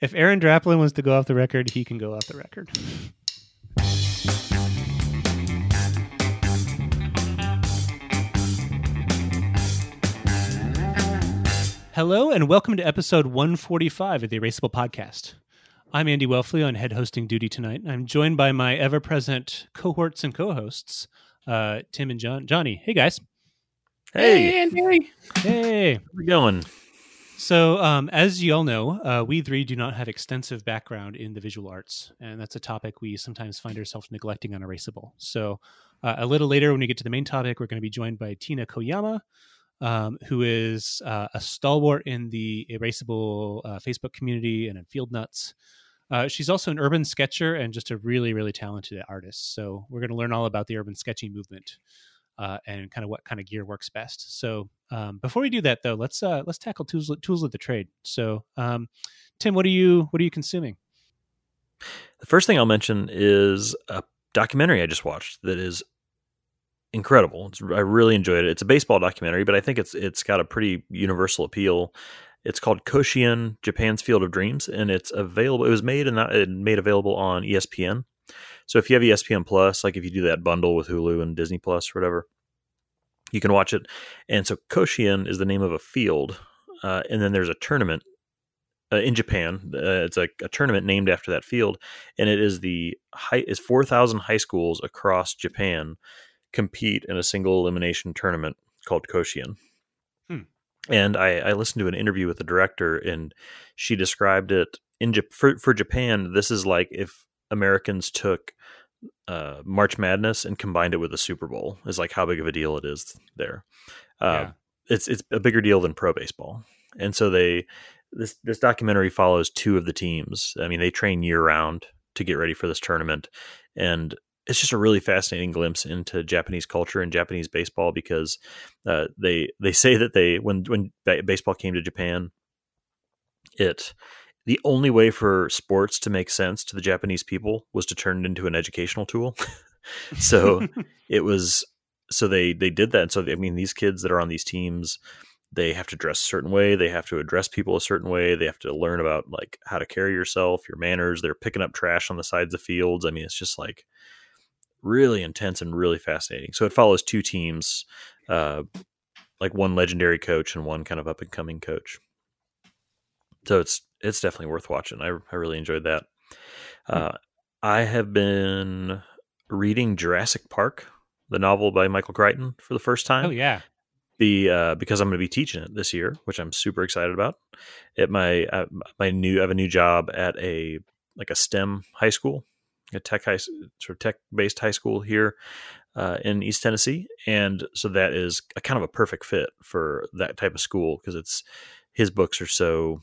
if Aaron Draplin wants to go off the record, he can go off the record. Hello, and welcome to episode 145 of the Erasable Podcast. I'm Andy Welfle on head hosting duty tonight. I'm joined by my ever present cohorts and co hosts, uh, Tim and John. Johnny, hey guys. Hey, Hey, Andy. Hey. how's it going? So, um, as you all know, uh, we three do not have extensive background in the visual arts, and that's a topic we sometimes find ourselves neglecting on Erasable. So, uh, a little later, when we get to the main topic, we're going to be joined by Tina Koyama, um, who is uh, a stalwart in the Erasable uh, Facebook community and in Field Nuts. Uh, she's also an urban sketcher and just a really, really talented artist. So, we're going to learn all about the urban sketching movement. Uh, and kind of what kind of gear works best. So um, before we do that, though, let's uh, let's tackle tools tools of the trade. So, um, Tim, what are you what are you consuming? The first thing I'll mention is a documentary I just watched that is incredible. It's, I really enjoyed it. It's a baseball documentary, but I think it's it's got a pretty universal appeal. It's called Koshien, Japan's Field of Dreams, and it's available. It was made and made available on ESPN. So if you have ESPN Plus, like if you do that bundle with Hulu and Disney Plus or whatever, you can watch it. And so Koshien is the name of a field, uh, and then there's a tournament uh, in Japan. Uh, it's a, a tournament named after that field, and it is the high is four thousand high schools across Japan compete in a single elimination tournament called Koshien. Hmm. And I, I listened to an interview with the director, and she described it in for for Japan. This is like if Americans took uh, March Madness and combined it with the Super Bowl. Is like how big of a deal it is there. Uh, Yeah. It's it's a bigger deal than pro baseball, and so they this this documentary follows two of the teams. I mean, they train year round to get ready for this tournament, and it's just a really fascinating glimpse into Japanese culture and Japanese baseball because uh, they they say that they when when baseball came to Japan, it the only way for sports to make sense to the Japanese people was to turn it into an educational tool. so it was so they they did that. And so I mean, these kids that are on these teams, they have to dress a certain way. They have to address people a certain way. They have to learn about like how to carry yourself, your manners. They're picking up trash on the sides of fields. I mean, it's just like really intense and really fascinating. So it follows two teams, uh, like one legendary coach and one kind of up and coming coach. So it's it's definitely worth watching. I I really enjoyed that. Uh, I have been reading Jurassic Park, the novel by Michael Crichton, for the first time oh yeah, the uh, because I'm going to be teaching it this year, which I'm super excited about. At my uh, my new I have a new job at a like a STEM high school, a tech high sort of tech based high school here uh, in East Tennessee, and so that is a kind of a perfect fit for that type of school because it's his books are so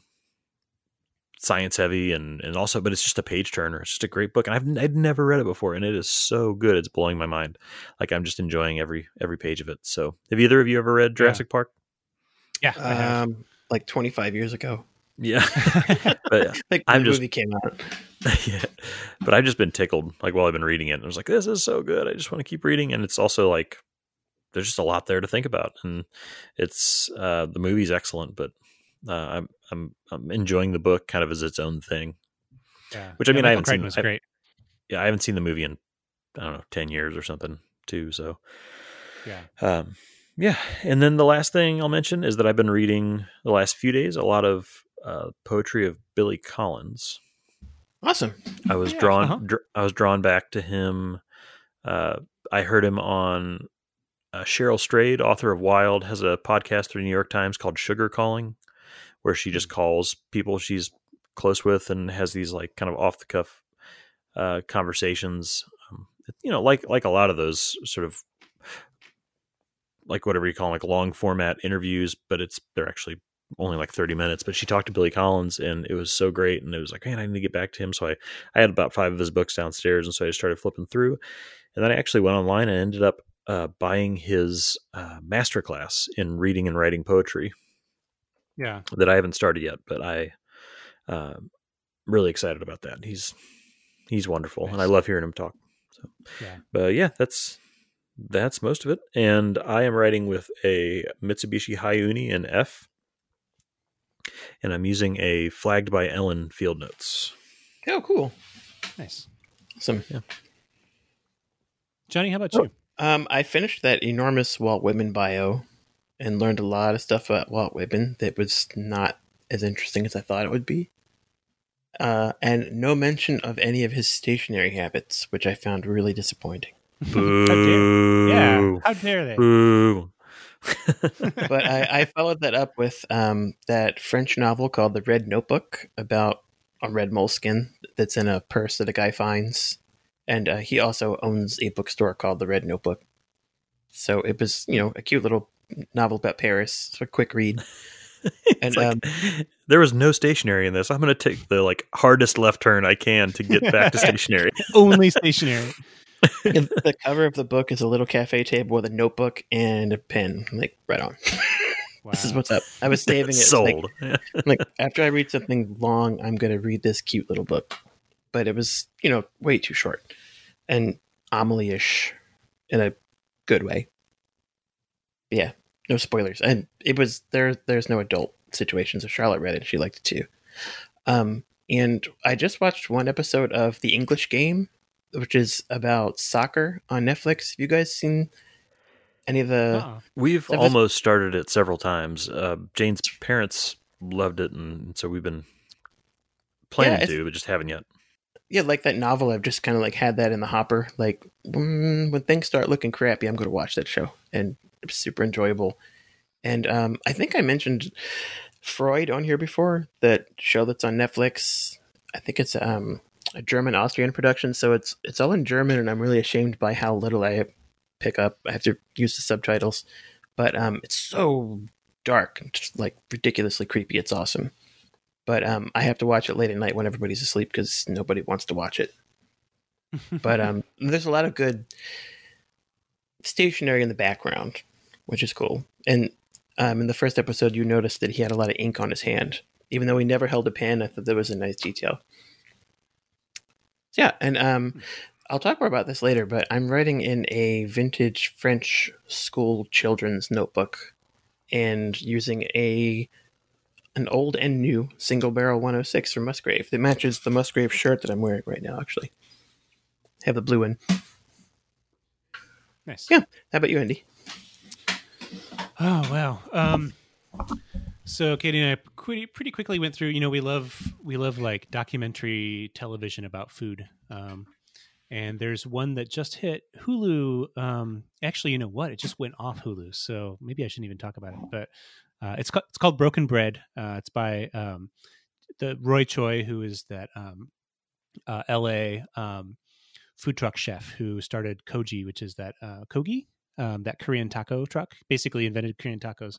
science heavy and and also but it's just a page turner. It's just a great book and I've I'd never read it before and it is so good. It's blowing my mind. Like I'm just enjoying every every page of it. So have either of you ever read Jurassic Park? Yeah. I have. Um, like 25 years ago. yeah. But Like I'm the just- movie came out. yeah. But I've just been tickled like while I've been reading it and I was like this is so good. I just want to keep reading. And it's also like there's just a lot there to think about and it's uh the movie's excellent but uh, I'm I'm I'm enjoying the book kind of as its own thing yeah. which I Yeah, mean, I haven't Crichton seen- was I- great. yeah, I haven't seen the movie in I don't know ten years or something too. So, Yeah. um, yeah. And then the last thing I'll mention is that I've been reading the last few days a lot of uh, poetry of Billy Collins. Awesome. I was Yeah, drawn. uh-huh. dr- I was drawn back to him. Uh, I heard him on uh, Cheryl Strayed, author of Wild, has a podcast through the New York Times called Sugar Calling, where she just calls people she's close with and has these like kind of off the cuff uh, conversations. Um, you know, like like a lot of those sort of like whatever you call them, like long format interviews, but it's they're actually only like 30 minutes but she talked to billy collins and it was so great and it was like man i need to get back to him so i i had about five of his books downstairs and so i just started flipping through and then i actually went online and ended up uh, buying his uh, masterclass in reading and writing poetry Yeah. that i haven't started yet but i um really excited about that he's he's wonderful and i love hearing him talk so Yeah. but yeah that's that's most of it and i am writing with a mitsubishi Hi-Uni in f and I'm using a flagged by Ellen field notes. Oh, cool. Nice. Awesome. Yeah. Johnny, how about Oh. you? Um, I finished that enormous Walt Whitman bio and learned a lot of stuff about Walt Whitman that was not as interesting as I thought it would be. Uh, and no mention of any of his stationary habits, which I found really disappointing. Boo! Yeah. How dare they? Boo! But I, I followed that up with um, that French novel called The Red Notebook about a red Moleskine that's in a purse that a guy finds. And uh, he also owns a bookstore called The Red Notebook. So it was, you know, a cute little novel about Paris. It's a quick read. And, like, um, there was no stationary in this. I'm going to take the like hardest left turn I can to get back to stationary. Only stationary. The cover of the book is a little cafe table with a notebook and a pen. I'm like, right on. Wow. This is what's up. I was saving it. It's like- Sold. like after I read something long, I'm going to read this cute little book. But it was, you know, way too short and Amelie-ish in a good way. Yeah, no spoilers. And it was there. There's no adult situations. So Charlotte read it. She liked it too. Um, and I just watched one episode of The English Game, which is about soccer on Netflix. Have you guys seen any of the? Oh. We've So almost started it several times. Uh, Jane's parents loved it, and so we've been planning it's- to, but just haven't yet. yeah, like that novel, I've just kind of like had that in the hopper. Like mm, when things start looking crappy, I'm going to watch that show, and it's super enjoyable. And um, I think I mentioned Freud on here before. That show that's on Netflix. I think it's um, a German Austrian production, so it's it's all in German, and I'm really ashamed by how little I pick up. I have to use the subtitles, but um, it's so dark, and just like ridiculously creepy. It's awesome but um, I have to watch it late at night when everybody's asleep because nobody wants to watch it. But um, there's a lot of good stationery in the background, which is cool. And um, in the first episode, you noticed that he had a lot of ink on his hand, even though he never held a pen. I thought that was a nice detail. Yeah, and um, I'll talk more about this later. But I'm writing in a vintage French school children's notebook and using a an old and new single barrel 106 from Musgrave that matches the Musgrave shirt that I'm wearing right now, actually. have the blue one. Nice. Yeah. How about you, Andy? Oh wow. Um, so Katie and I pretty pretty quickly went through. You know, we love we love like documentary television about food. Um, and there's one that just hit Hulu. Um, actually, you know what? It just went off Hulu, so maybe I shouldn't even talk about it. But uh, it's called, it's called Broken Bread. Uh, it's by um, the Roy Choi, who is that um, uh, L.A. Um, food truck chef who started Koji, which is that uh, Kogi, um, that Korean taco truck. Basically, invented Korean tacos.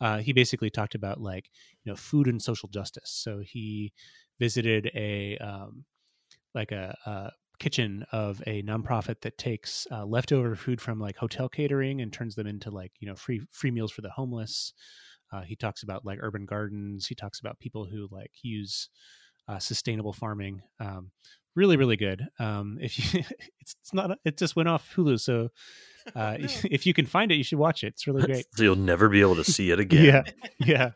Uh, he basically talked about like you know food and social justice. So he visited a um, like a, a kitchen of a nonprofit that takes uh, leftover food from like hotel catering and turns them into like you know free free meals for the homeless. Uh, he talks about like urban gardens. He talks about people who like use uh, sustainable farming. Um, really, really good. Um, if you, it's, it's not, it just went off Hulu. So uh, No. if you can find it, you should watch it. It's really great. so you'll never be able to see it again. Yeah, yeah.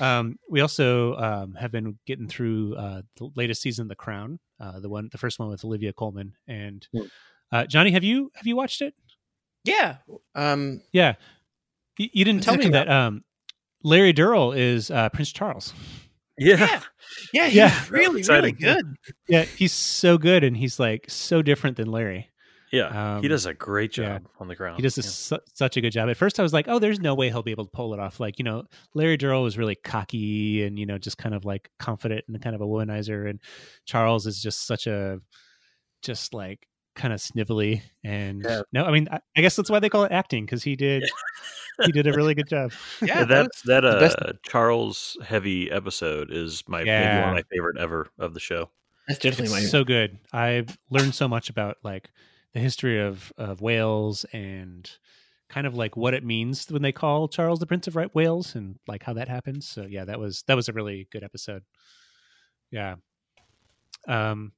Um, we also um, have been getting through uh, the latest season of The Crown, uh, the one, the first one with Olivia Colman and Hmm. uh, Johnny. Have you have you watched it? Yeah. Um, Yeah, you, you didn't tell me come that um, Larry Durrell is uh, Prince Charles. Yeah. Yeah. Yeah, he's Yeah. really, really good. Yeah, he's so good, and he's like so different than Larry. Yeah. he Um, does a great job yeah. on the ground. He does a, Yeah. su- such a good job. At first, I was like, "Oh, there's no way he'll be able to pull it off." Like, you know, Larry Durrell was really cocky and you know just kind of like confident and kind of a womanizer, and Charles is just such a, just like kind of snivelly and Yeah. no, I mean, I, I guess that's why they call it acting because he did he did a really good job. Yeah, Yeah, that that the uh, best- Charles heavy episode is my maybe one of my favorite ever of the show. That's definitely my It's so good. I've learned so much about like the history of of Wales and kind of like what it means when they call Charles the Prince of Right Wales and like how that happens. So yeah, that was that was a really good episode. Yeah. Um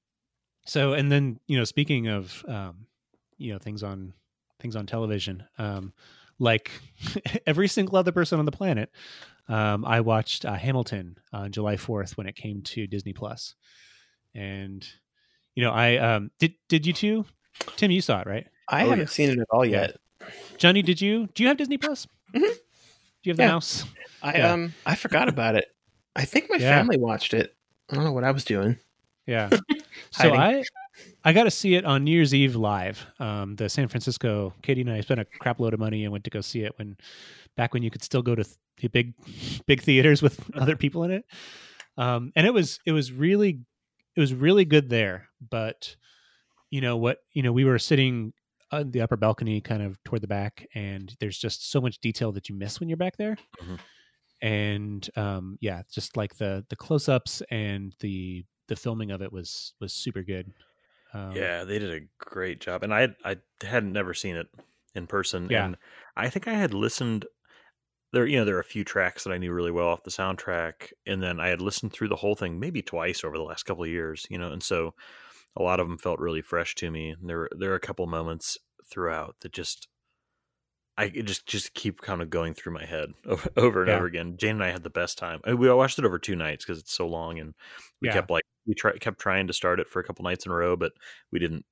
so and then, you know, speaking of um you know, things on things on television, um like every single other person on the planet, um, I watched uh, Hamilton on July 4th when it came to Disney Plus, and you know, I um, did. Did you too, Tim? You saw it, right? I Oh, haven't yeah. seen it at all yet. Johnny, did you? Do you have Disney Plus? Mhm. Do you have the Yeah. mouse? I Yeah. um I forgot about it. I think my Yeah. family watched it. I don't know what I was doing. Yeah. So I I got to see it on New Year's Eve live. Um, the San Francisco Katie and I spent a crap load of money and went to go see it when back when you could still go to th- the big big theaters with other people in it. Um, and it was it was really it was really good there. But you know what? You know we were sitting on the upper balcony, kind of toward the back, and there's just so much detail that you miss when you're back there. Mhm. And um, yeah, just like the the close ups and the the filming of it was was super good. Um, yeah, they did a great job, and I I hadn't never seen it in person. Yeah. and I think I had listened. There, you know, there are a few tracks that I knew really well off the soundtrack, and then I had listened through the whole thing maybe twice over the last couple of years. You know, and so a lot of them felt really fresh to me. And there, were- there are a couple moments throughout that just. I just just keep kind of going through my head over, over and Yeah. over again. Jane and I had the best time. I- We watched it over two nights because it's so long, and we Yeah. kept like we try, kept trying to start it for a couple nights in a row, but we didn't.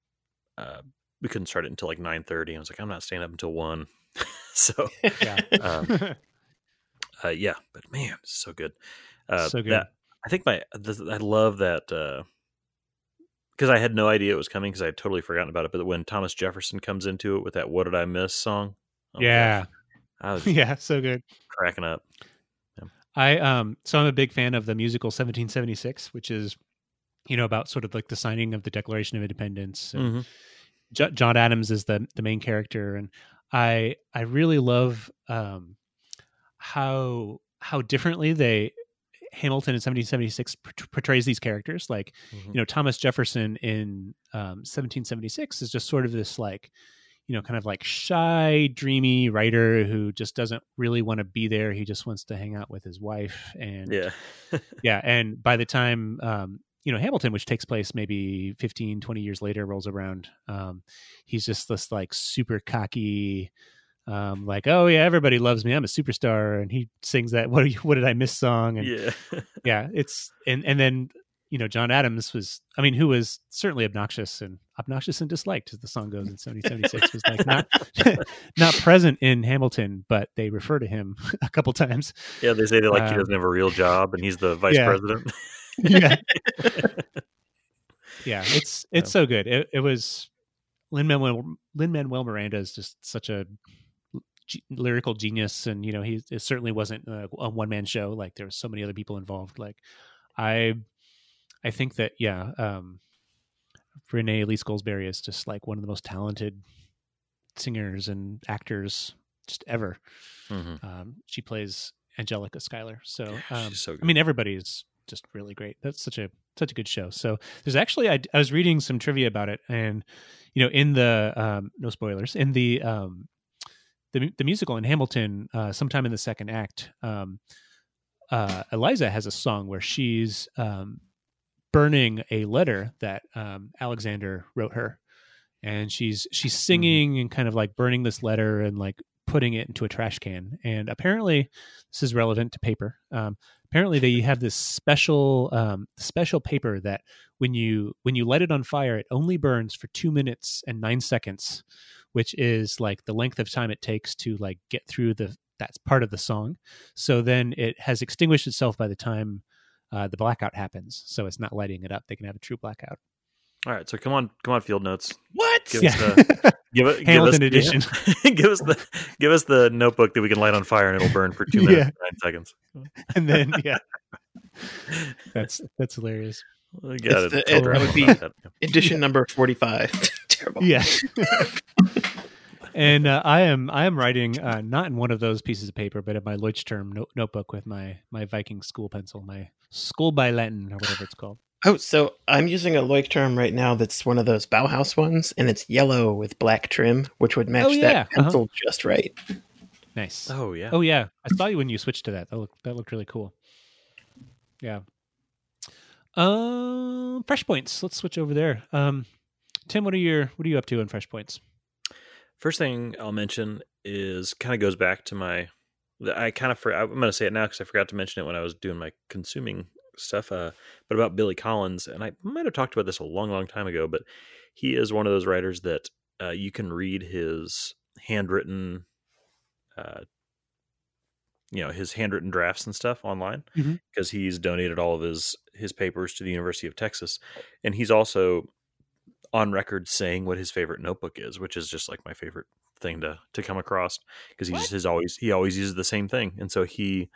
Uh, we couldn't start it until like nine thirty. I was like, I'm not staying up until one. so yeah. Um, uh, yeah, but man, it's so good. Uh, So good. That, I think my th- I love that because I had no idea it was coming because I had totally forgotten about it. But when Thomas Jefferson comes into it with that "What Did I Miss" song, oh yeah. I was yeah. So good. cracking up. I um so I'm a big fan of the musical 1776, which is you know about sort of like the signing of the Declaration of Independence. Mhm. Jo- John Adams is the the main character, and I I really love um how how differently they Hamilton in 1776 port- portrays these characters. Like Mhm. you know Thomas Jefferson in um, 1776 is just sort of this like you know kind of like shy dreamy writer who just doesn't really want to be there he just wants to hang out with his wife and Yeah, yeah and by the time um, you know hamilton which takes place maybe 15 20 years later rolls around um, he's just this like super cocky um, like oh yeah everybody loves me i'm a superstar and he sings that what, are you, what did i miss song and yeah, yeah it's and and then you know john adams was i mean who was certainly obnoxious and obnoxious and disliked as the song goes in 1776 was like not not present in hamilton but they refer to him a couple times yeah. They say that like he Um, doesn't have a real job and he's the vice yeah. president. Yeah. Yeah it's it's so good. It, it was lin manuel lin manuel miranda is just such a g- lyrical genius and you know he it certainly wasn't a, a one-man show like there were so many other people involved like i i think that yeah um renee elise goldsberry is just like one of the most talented singers and actors just ever. Mhm. um she plays angelica schuyler so um so i mean everybody is just really great. That's such a such a good show. So there's actually i, I was reading some trivia about it and you know in the um no spoilers in the um the, the musical in hamilton uh sometime in the second act um uh eliza has a song where she's um burning a letter that um alexander wrote her. And she's she's singing and kind of like burning this letter and like putting it into a trash can. And apparently this is relevant to paper. Um apparently they have this special um special paper that when you when you light it on fire it only burns for two minutes and nine seconds which is like the length of time it takes to like get through the that's part of the song. So then it has extinguished itself by the time uh, the blackout happens. So it's not lighting it up. They can have a true blackout All right, so come on, come on, field notes. What? Give yeah us the give it Hamilton give us, edition. yeah. give us the give us the notebook that we can light on fire and it'll burn for two minutes Yeah. and nine seconds. and then yeah that's that's hilarious I got It's it. the- it Totally would be- about that. Edition number forty-five. Terrible. yeah and uh, i am i am writing uh, not in one of those pieces of paper but in my leuchtturm no- notebook with my my viking school pencil my school by latin or whatever it's called Oh, so I'm using a Leuchtturm right now that's one of those Bauhaus ones, and it's yellow with black trim, which would match Oh, yeah. that pencil just right. nice. Oh yeah. oh yeah. I saw you when you switched to that. That looked that looked really cool. Yeah. Um fresh points. Let's switch over there. Um tim what are your what are you up to in fresh points? First thing I'll mention is kind of goes back to my I kind of for I'm going to say it now because I forgot to mention it when I was doing my consuming stuff. Uh, but about Billy Collins, and I might have talked about this a long, long time ago, but he is one of those writers that uh, you can read his handwritten, uh, you know, his handwritten drafts and stuff online because Mhm. he's donated all of his his papers to the University of Texas, and he's also on record saying what his favorite notebook is, which is just like my favorite thing to to come across because he What? just is always he always uses the same thing, and so he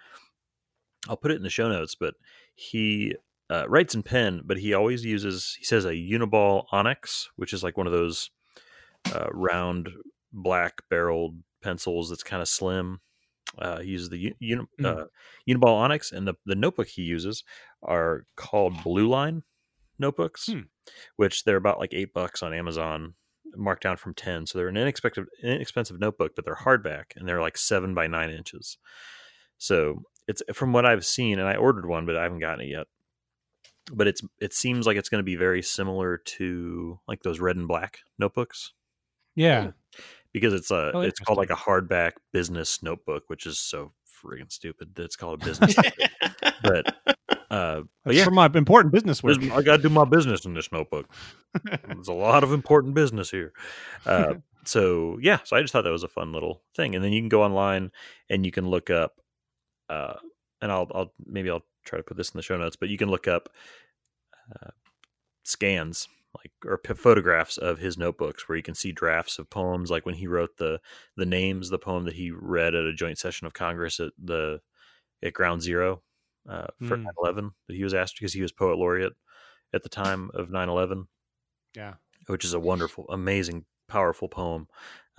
I'll put it in the show notes, but he uh, writes in pen, but he always uses he says a Uniball Onyx, which is like one of those uh, round black barreled pencils that's kind of slim. Uh, he uses the uni, Mm. uh, Uniball Onyx, and the, the notebook he uses are called Blueline notebooks, Hmm. which they're about like eight bucks on Amazon, marked down from ten. So they're an inexpensive inexpensive notebook, but they're hardback and they're like seven by nine inches. So it's from what I've seen, and I ordered one, but I haven't gotten it yet. But it's it seems like it's going to be very similar to like those red and black notebooks Yeah. because it's a Oh, it's called like a hardback business notebook, which is so friggin' stupid that it's called a business. notebook. But uh, but yeah, for my important business work. I got to do my business in this notebook. There's a lot of important business here. Uh, so yeah, so I just thought that was a fun little thing. And then you can go online and you can look up, uh, and I'll, I'll maybe I'll try to put this in the show notes, but you can look up uh, scans like or p- photographs of his notebooks where you can see drafts of poems like when he wrote the the names the poem that he read at a joint session of congress at the at ground zero uh, for Mm. 9-11 that he was asked because he was poet laureate at the time of 9-11 yeah. which is a wonderful amazing powerful poem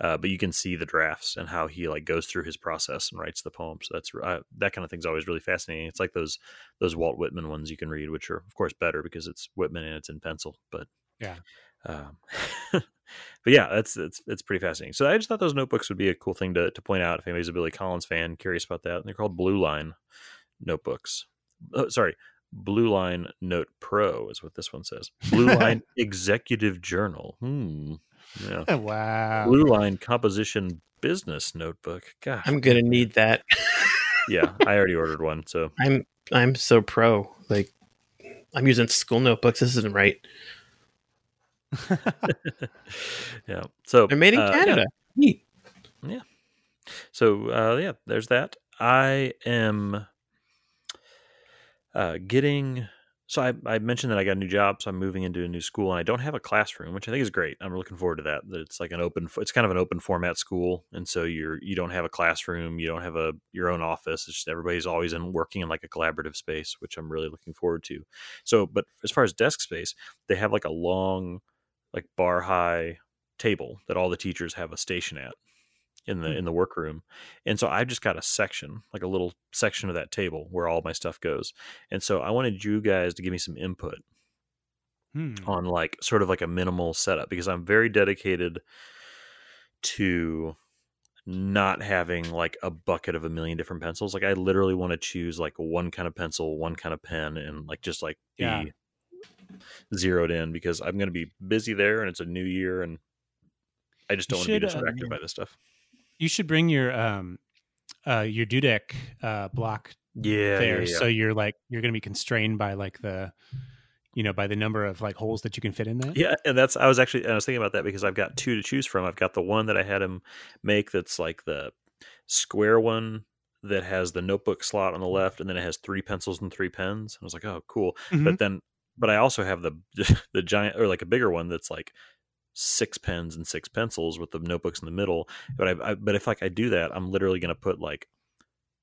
uh, but you can see the drafts and how he like goes through his process and writes the poem so that's uh, that kind of thing's always really fascinating. It's like those those walt whitman ones you can read which are of course better because it's whitman and it's in pencil but Yeah. um, but yeah that's it's it's pretty fascinating. So i just thought those notebooks would be a cool thing to, to point out if anybody's a billy collins fan curious about that and they're called blue line notebooks. Oh, sorry blue line note pro is what this one says. Blue line executive journal. Hmm yeah wow. blue line composition business notebook gosh I'm gonna need that. yeah i already ordered one so I'm I'm so pro. Like I'm using school notebooks. This isn't right. yeah so They're made in uh, yeah. Canada. Neat. Yeah. So uh, yeah, there's that. I am uh, getting. So I, I mentioned that I got a new job, so I'm moving into a new school, and I don't have a classroom, which I think is great. I'm looking forward to that. That it's like an open, it's kind of an open format school, and so you're you don't have a classroom, you don't have a your own office. It's just everybody's always in working in like a collaborative space, which I'm really looking forward to. So, but as far as desk space, they have like a long, like bar high table that all the teachers have a station at in the Hmm. in the workroom and so i've just got a section like a little section of that table where all my stuff goes and so i wanted you guys to give me some input Hmm. on like sort of like a minimal setup because i'm very dedicated to not having like a bucket of a million different pencils like i literally want to choose like one kind of pencil one kind of pen and like just like be Yeah. zeroed in because i'm going to be busy there and it's a new year and i just don't want to be should, uh, distracted by this stuff You should bring your um uh your dudek uh block yeah there yeah, yeah. so you're like you're going to be constrained by like the you know by the number of like holes that you can fit in that. Yeah, and that's I was actually I was thinking about that because I've got two to choose from. I've got the one that I had him make that's like the square one that has the notebook slot on the left, and then it has three pencils and three pens. I was like, oh, cool. Mhm. But then, but I also have the the giant or like a bigger one that's like six pens and six pencils with the notebooks in the middle. But I, I but if like I do that, I'm literally going to put like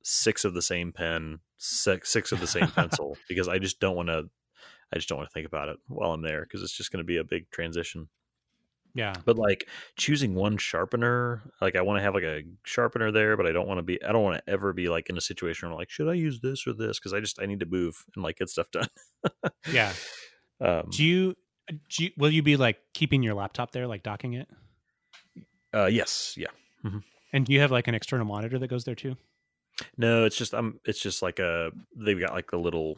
six of the same pen, six six of the same pencil because I just don't want to. I just don't want to think about it while I'm there because it's just going to be a big transition. yeah. But like choosing one sharpener, like I want to have like a sharpener there, but I don't want to be. I don't want to ever be like in a situation where I'm like, should I use this or this? Because I just I need to move and like get stuff done. Yeah. Um, Do you you, will you be like keeping your laptop there like docking it? uh, yes, yeah. And do you have like an external monitor that goes there too? No, it's just I'm. It's just like a. They've got like the little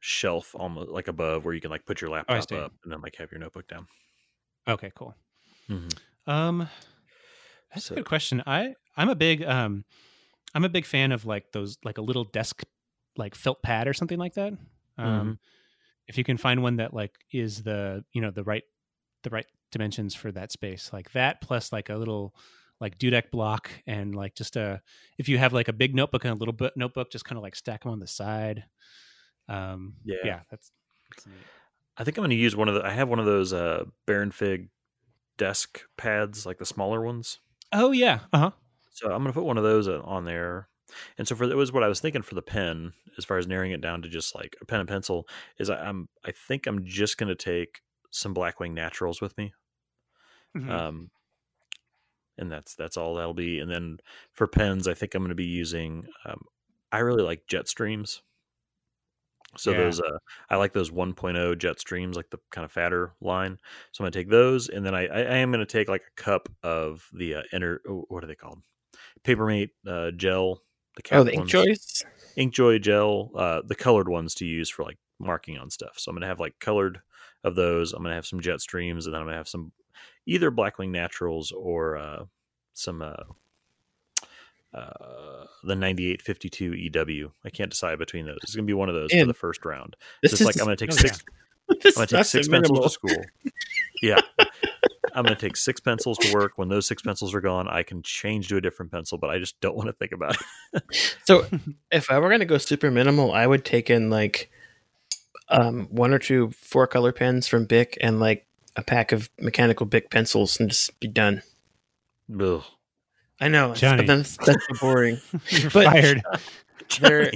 shelf almost like above where you can like put your laptop see. up and then like have your notebook down. Okay, cool. Mhm. Um, that's So- a good question. I I'm a big um, I'm a big fan of like those like a little desk like felt pad or something like that. Um, If you can find one that like is the you know the right the right dimensions for that space, like that plus like a little like dudek block and like just a if you have like a big notebook and a little bit notebook, just kind of like stack them on the side. Um, Yeah. yeah, that's, that's. I think I'm going to use one of the. I have one of those uh, Baron Fig desk pads, like the smaller ones. Oh yeah, uh huh. So I'm going to put one of those uh, on there. And so for that was what I was thinking for the pen, as far as narrowing it down to just like a pen and pencil, is I, I'm I think I'm just going to take some Blackwing Naturals with me. Mm-hmm. Um, and that's that's all that'll be. And then for pens, I think I'm going to be using. Um, I really like Jetstreams. So Yeah. those, uh, I like those 1.0 Jetstreams, like the kind of fatter line. So I'm going to take those, and then I, I, I am going to take like a cup of the uh, inner. What are they called? Papermate uh, gel. The cap Oh, the ink ones. choice. Inkjoy gel, uh, the colored ones to use for like marking on stuff. So I'm gonna have like colored of those. I'm gonna have some Jetstreams, and then I'm gonna have some either Blackwing Naturals or uh, some uh, uh, the 9852 EW. I can't decide between those. It's gonna be one of those for the first round. This Just is like I'm gonna take oh, six. I'm gonna take six pencils to school. Yeah. I'm going to take six pencils to work. When those six pencils are gone, I can change to a different pencil, but I just don't want to think about it. So if I were going to go super minimal, I would take in like um, one or two four color pens from Bic and like a pack of mechanical Bic pencils and just be done. Ugh. I know, Johnny. but then that's, that's so boring. You're But- fired. There-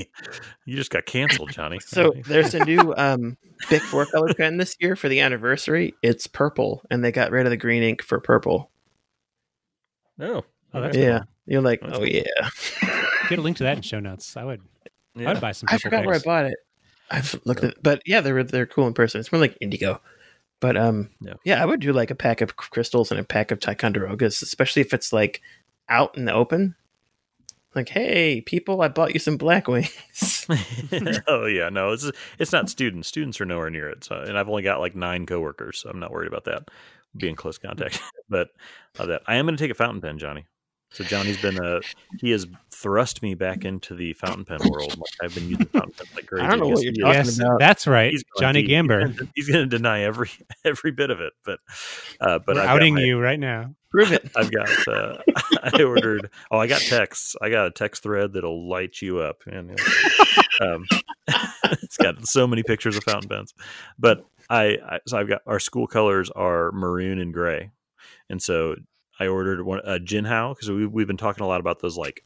you just got canceled, Johnny. So there's a new um, Bic four color pen this year for the anniversary. It's purple, and they got rid of the green ink for purple. no. Oh, that's yeah, cool. you're like, That's oh cool. yeah. Get a link to that in show notes. I would. Yeah. I would buy some. I purple forgot where I bought it. I've looked at, but yeah, they're they're cool in person. It's more like indigo, but um, Yeah. yeah, I would do like a pack of crystals and a pack of Ticonderogas, especially if it's like out in the open. Like, hey, people, I bought you some Blackwings. oh yeah, no, it's it's not students. Students are nowhere near it. So, and I've only got like nine coworkers, so I'm not worried about that. Be in close contact, but uh, that I am going to take a fountain pen, Johnny. So Johnny's been uh he has thrust me back into the fountain pen world. Like I've been using fountain pens like crazy. I don't know what you're talking Yes, about. that's right, He's Johnny to- Gamber. He's going to deny every every bit of it, but uh, but We're I've got outing my- you right now. Prove it. I've got. Uh, I ordered. Oh, I got texts. I got a text thread that'll light you up. And, um, it's got so many pictures of fountain pens. But I, I, so I've got our school colors are maroon and gray, and so I ordered one a Jinhao because we we've been talking a lot about those like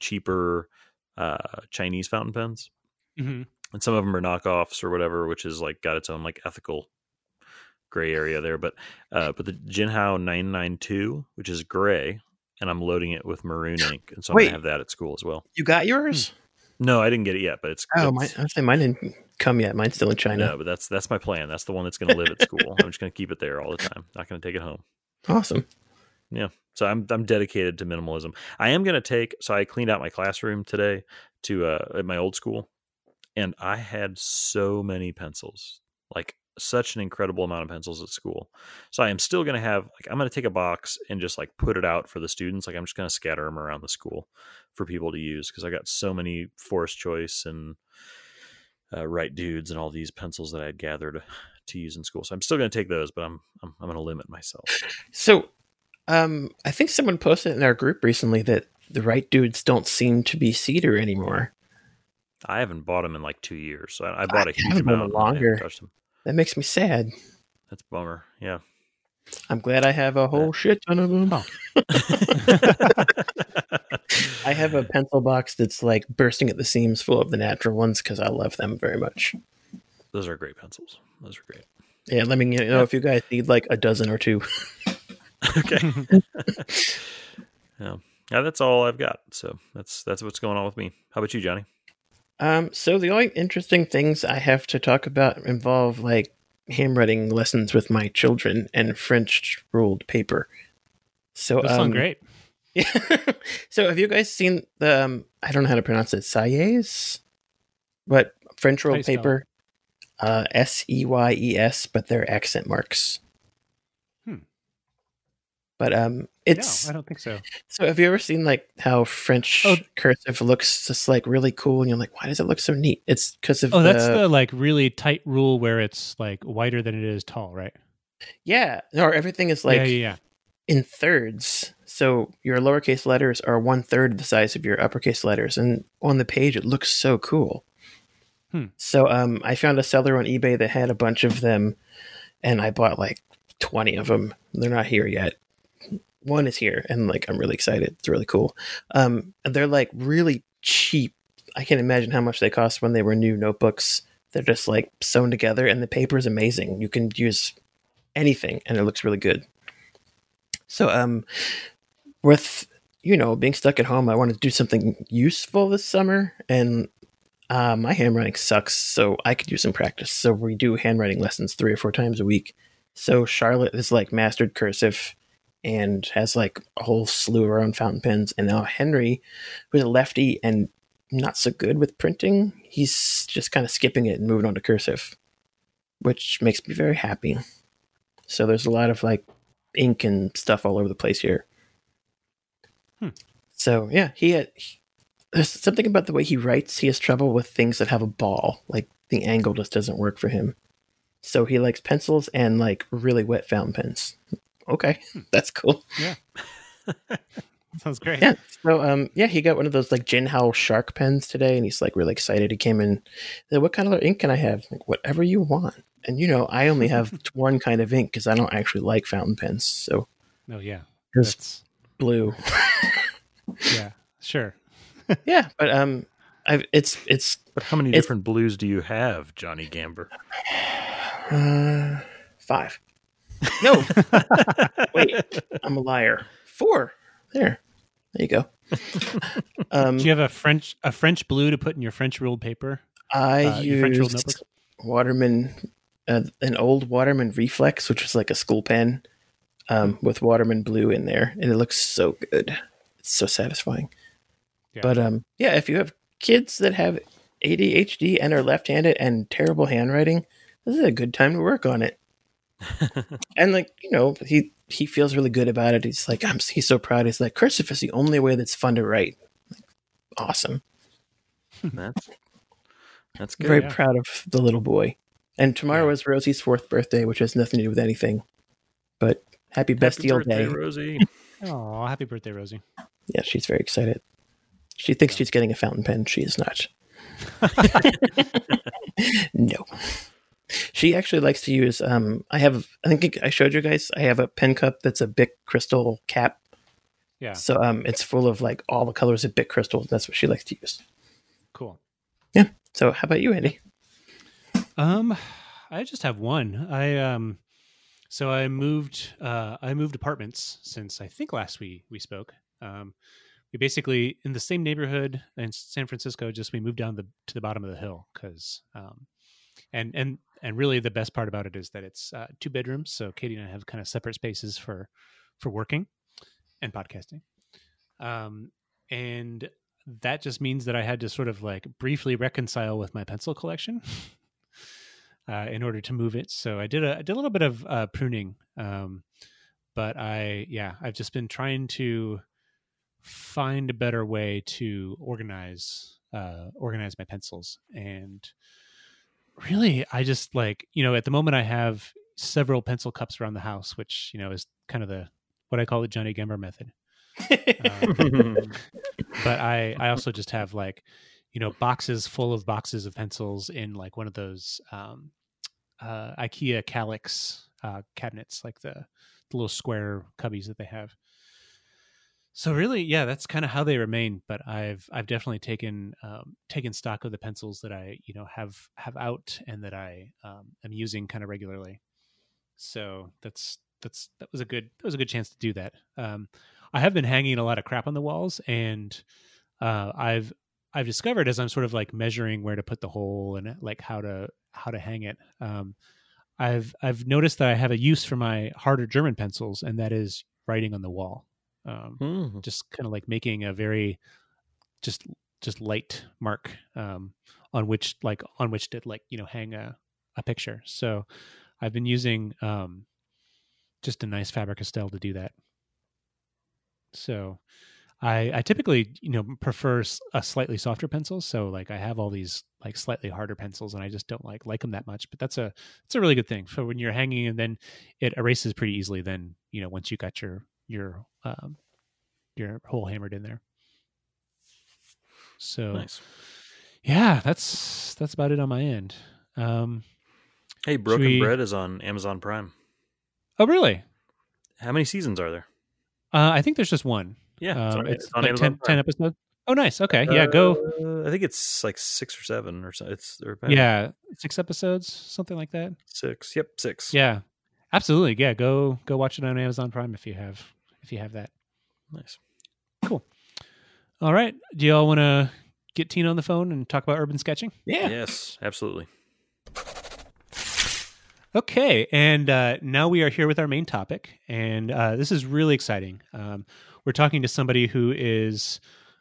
cheaper uh, Chinese fountain pens, hmm and some of them are knockoffs or whatever, which is like got its own like ethical gray area there. But uh, but the Jinhao nine nine two, which is gray, and I'm loading it with maroon ink, and so I'm Wait. gonna have that at school as well. You got yours? No, I didn't get it yet, but it's Oh, my, I say mine didn't come yet. Mine's still in China. no, but that's that's my plan. That's the one that's gonna live at school. I'm just gonna keep it there all the time. Not gonna take it home. Awesome. So I'm I'm dedicated to minimalism. I am gonna take. So I cleaned out my classroom today to uh, at my old school, and I had so many pencils, like such an incredible amount of pencils at school. So I am still gonna have like I'm gonna take a box and just like put it out for the students. Like I'm just gonna scatter them around the school for people to use because I got so many forest choice and uh, Write Dudes and all these pencils that I had gathered to use in school. So I'm still gonna take those, but I'm I'm, I'm gonna limit myself. So, um, I think someone posted in our group recently that the Write Dudes don't seem to be cedar anymore. I haven't bought them in like two years. I, I bought a I huge haven't bought 'em amount. and I haven't longer. touched 'em. That makes me sad. That's a bummer. Yeah. I'm glad I have a whole shit ton of them. Oh. I have a pencil box that's like bursting at the seams full of the natural ones because I love them very much. Those are great pencils. Those are great. Yeah, let me know if you guys need like a dozen or two. Okay. yeah. Yeah, that's all I've got. So that's that's what's going on with me. How about you, Johnny? Um, so the only interesting things I have to talk about involve like handwriting lessons with my children and French ruled paper. So Those sound um, great. Yeah. so have you guys seen the um, I don't know how to pronounce it, Sayes? But French How rolled paper. Uh S E Y E S, but they're accent marks. But um, it's no, I don't think so. so. Have you ever seen like how French Oh. cursive looks just like really cool, and you're like, why does it look so neat? It's because of Oh, that's the, the like really tight rule where it's like wider than it is tall, right? yeah, or everything is like yeah, yeah, yeah. in thirds. So your lowercase letters are one third the size of your uppercase letters, and on the page it looks so cool. Hmm. So um, I found a seller on eBay that had a bunch of them, and I bought like twenty of them. They're not here yet. One is here, and like I'm really excited. It's really cool. Um, and they're like really cheap. I can't imagine how much they cost when they were new notebooks. They're just like sewn together, and the paper is amazing. You can use anything, and it looks really good. So, um, with you know being stuck at home, I wanted to do something useful this summer, and uh, my handwriting sucks, so I could use some practice. So we do handwriting lessons three or four times a week. So Charlotte is like mastered cursive and has like a whole slew of her own fountain pens, and now Henry, who's a lefty and not so good with printing, he's just kind of skipping it and moving on to cursive, which makes me very happy. So there's a lot of like ink and stuff all over the place here. Hmm. So yeah, he had. He, there's something about the way he writes. He has trouble with things that have a ball. Like the angle just doesn't work for him. So he likes pencils and like really wet fountain pens. Okay, that's cool. Yeah. Sounds great. Yeah. So um yeah, he got one of those like Jinhao shark pens today, and he's like really excited. He came in. Said, what kind of ink can I have? Like, Whatever you want. And you know, I only have one kind of ink because I don't actually like fountain pens. So Oh yeah. Just- That's blue. yeah. Sure. yeah, but um, I've it's it's But how many It's- different blues do you have, Johnny Gamber? uh five. No, wait, I'm a liar. Four. There, there you go. Um, Do you have a French a French blue to put in your French ruled paper? I uh, your French ruled used? Waterman, uh, an old Waterman Reflex, which was like a school pen, um, with Waterman blue in there, and it looks so good. It's so satisfying. Yeah. But um, yeah, if you have kids that have ADHD and are left-handed and terrible handwriting, this is a good time to work on it. And like you know, he he feels really good about it. He's like, I'm he's so proud. He's like, cursive is the only way that's fun to write. Like, awesome. That's that's good. very yeah. proud of the little boy. And tomorrow Yeah. is Rosie's fourth birthday, which has nothing to do with anything. But happy Happy Bastille birthday, Day. Rosie. Oh, happy birthday, Rosie. Yeah, she's very excited. She thinks she's getting a fountain pen. She is not. no. She actually likes to use um I have I think I showed you guys I have a pen cup that's a Bic crystal cap. Yeah. So um it's full of like all the colors of Bic crystals. That's what she likes to use. Cool. Yeah. So how about you, Andy? Um, I just have one. I um, so I moved. Uh, I moved apartments since I think last we we spoke. Um, we basically in the same neighborhood in San Francisco. Just we moved down the to the bottom of the hill because um, and and and really the best part about it is that it's uh, two bedrooms. So Katie and I have kind of separate spaces for for working and podcasting. Um, and that just means that I had to sort of like briefly reconcile with my pencil collection uh, in order to move it. So I did a I did a little bit of uh, pruning, um, but I yeah I've just been trying to find a better way to organize uh, organize my pencils and really I just like you know at the moment I have several pencil cups around the house, which you know is kind of the what I call the Johnny Gamber method Um, but I I also just have like you know boxes full of boxes of pencils in like one of those um, uh, IKEA Kallax uh, cabinets, like the the little square cubbies that they have. So really, yeah, that's kind of how they remain. But I've I've definitely taken um, taken stock of the pencils that I you know have have out and that I um, am using kind of regularly. So that's that's that was a good that was a good chance to do that. Um, I have been hanging a lot of crap on the walls, and uh, I've I've discovered as I'm sort of like measuring where to put the hole and like how to how to hang it. Um, I've I've noticed that I have a use for my harder German pencils, and that is writing on the wall. Um, Hmm. just kind of like making a very just just light mark um, on which like on which to like you know hang a, a picture. So I've been using um, just a nice Faber Castell to do that. So I, I typically, you know, prefer a slightly softer pencil. So like I have all these like slightly harder pencils, and I just don't like like them that much. But that's a that's a really good thing for when you're hanging, and then it erases pretty easily. Then you know once you got your your um, your hole hammered in there. So nice. Yeah, that's that's about it on my end. Um, hey, Broken we... Bread is on Amazon Prime. Oh, really? How many seasons are there? Uh, I think there's just one. Yeah, um, it's, on like 10, 10, episodes. Oh, nice. Okay, yeah, go. Uh, I think it's like six or seven or so. It's or yeah, six episodes, something like that. Six. Yep, six. Yeah, absolutely. Yeah, go go watch it on Amazon Prime if you have if you have that. Nice. Cool. All right. Do y'all want to get Tina on the phone and talk about urban sketching? Yeah. Yes, absolutely. Okay, and uh, now we are here with our main topic, and uh, this is really exciting. Um, we're talking to somebody who is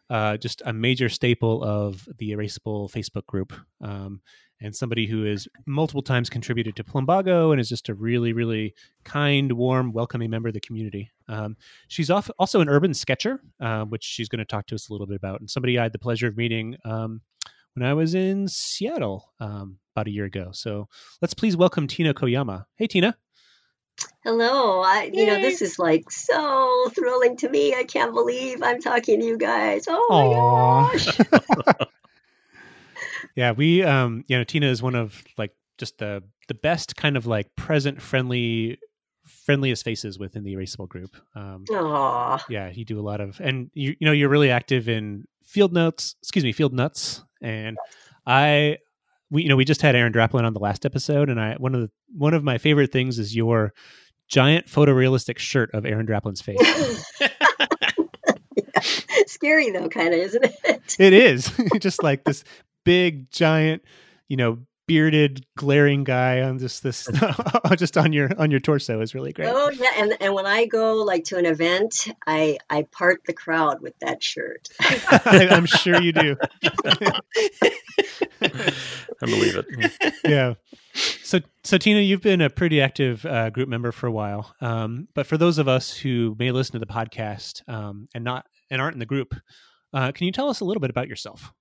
uh, just a major staple of the Erasable Facebook group, um, and somebody who has multiple times contributed to Plumbago and is just a really, really kind, warm, welcoming member of the community. Um, she's off, also an urban sketcher, uh, which she's going to talk to us a little bit about, and somebody I had the pleasure of meeting um, when I was in Seattle um, about a year ago. So let's please welcome Tina Koyama. Hey, Tina. Hello. I, you know, this is like so thrilling to me. I can't believe I'm talking to you guys. Oh my gosh. yeah, we um you know, Tina is one of like just the the best kind of like present friendly friendliest faces within the erasable group. Um Aww. yeah, you do a lot of and you you know, you're really active in field notes, excuse me, field nuts and I we you know we just had Aaron Draplin on the last episode, and I one of the one of my favorite things is your giant photorealistic shirt of Aaron Draplin's face. Scary though, kind of, isn't it? it is just like this big giant, you know, bearded, glaring guy on just this, just on your on your torso is really great. Oh yeah, and and when I go like to an event, I I part the crowd with that shirt. I'm sure you do. I believe it. Yeah. So, so Tina, you've been a pretty active uh, group member for a while. Um, but for those of us who may listen to the podcast um, and not and aren't in the group, uh, can you tell us a little bit about yourself?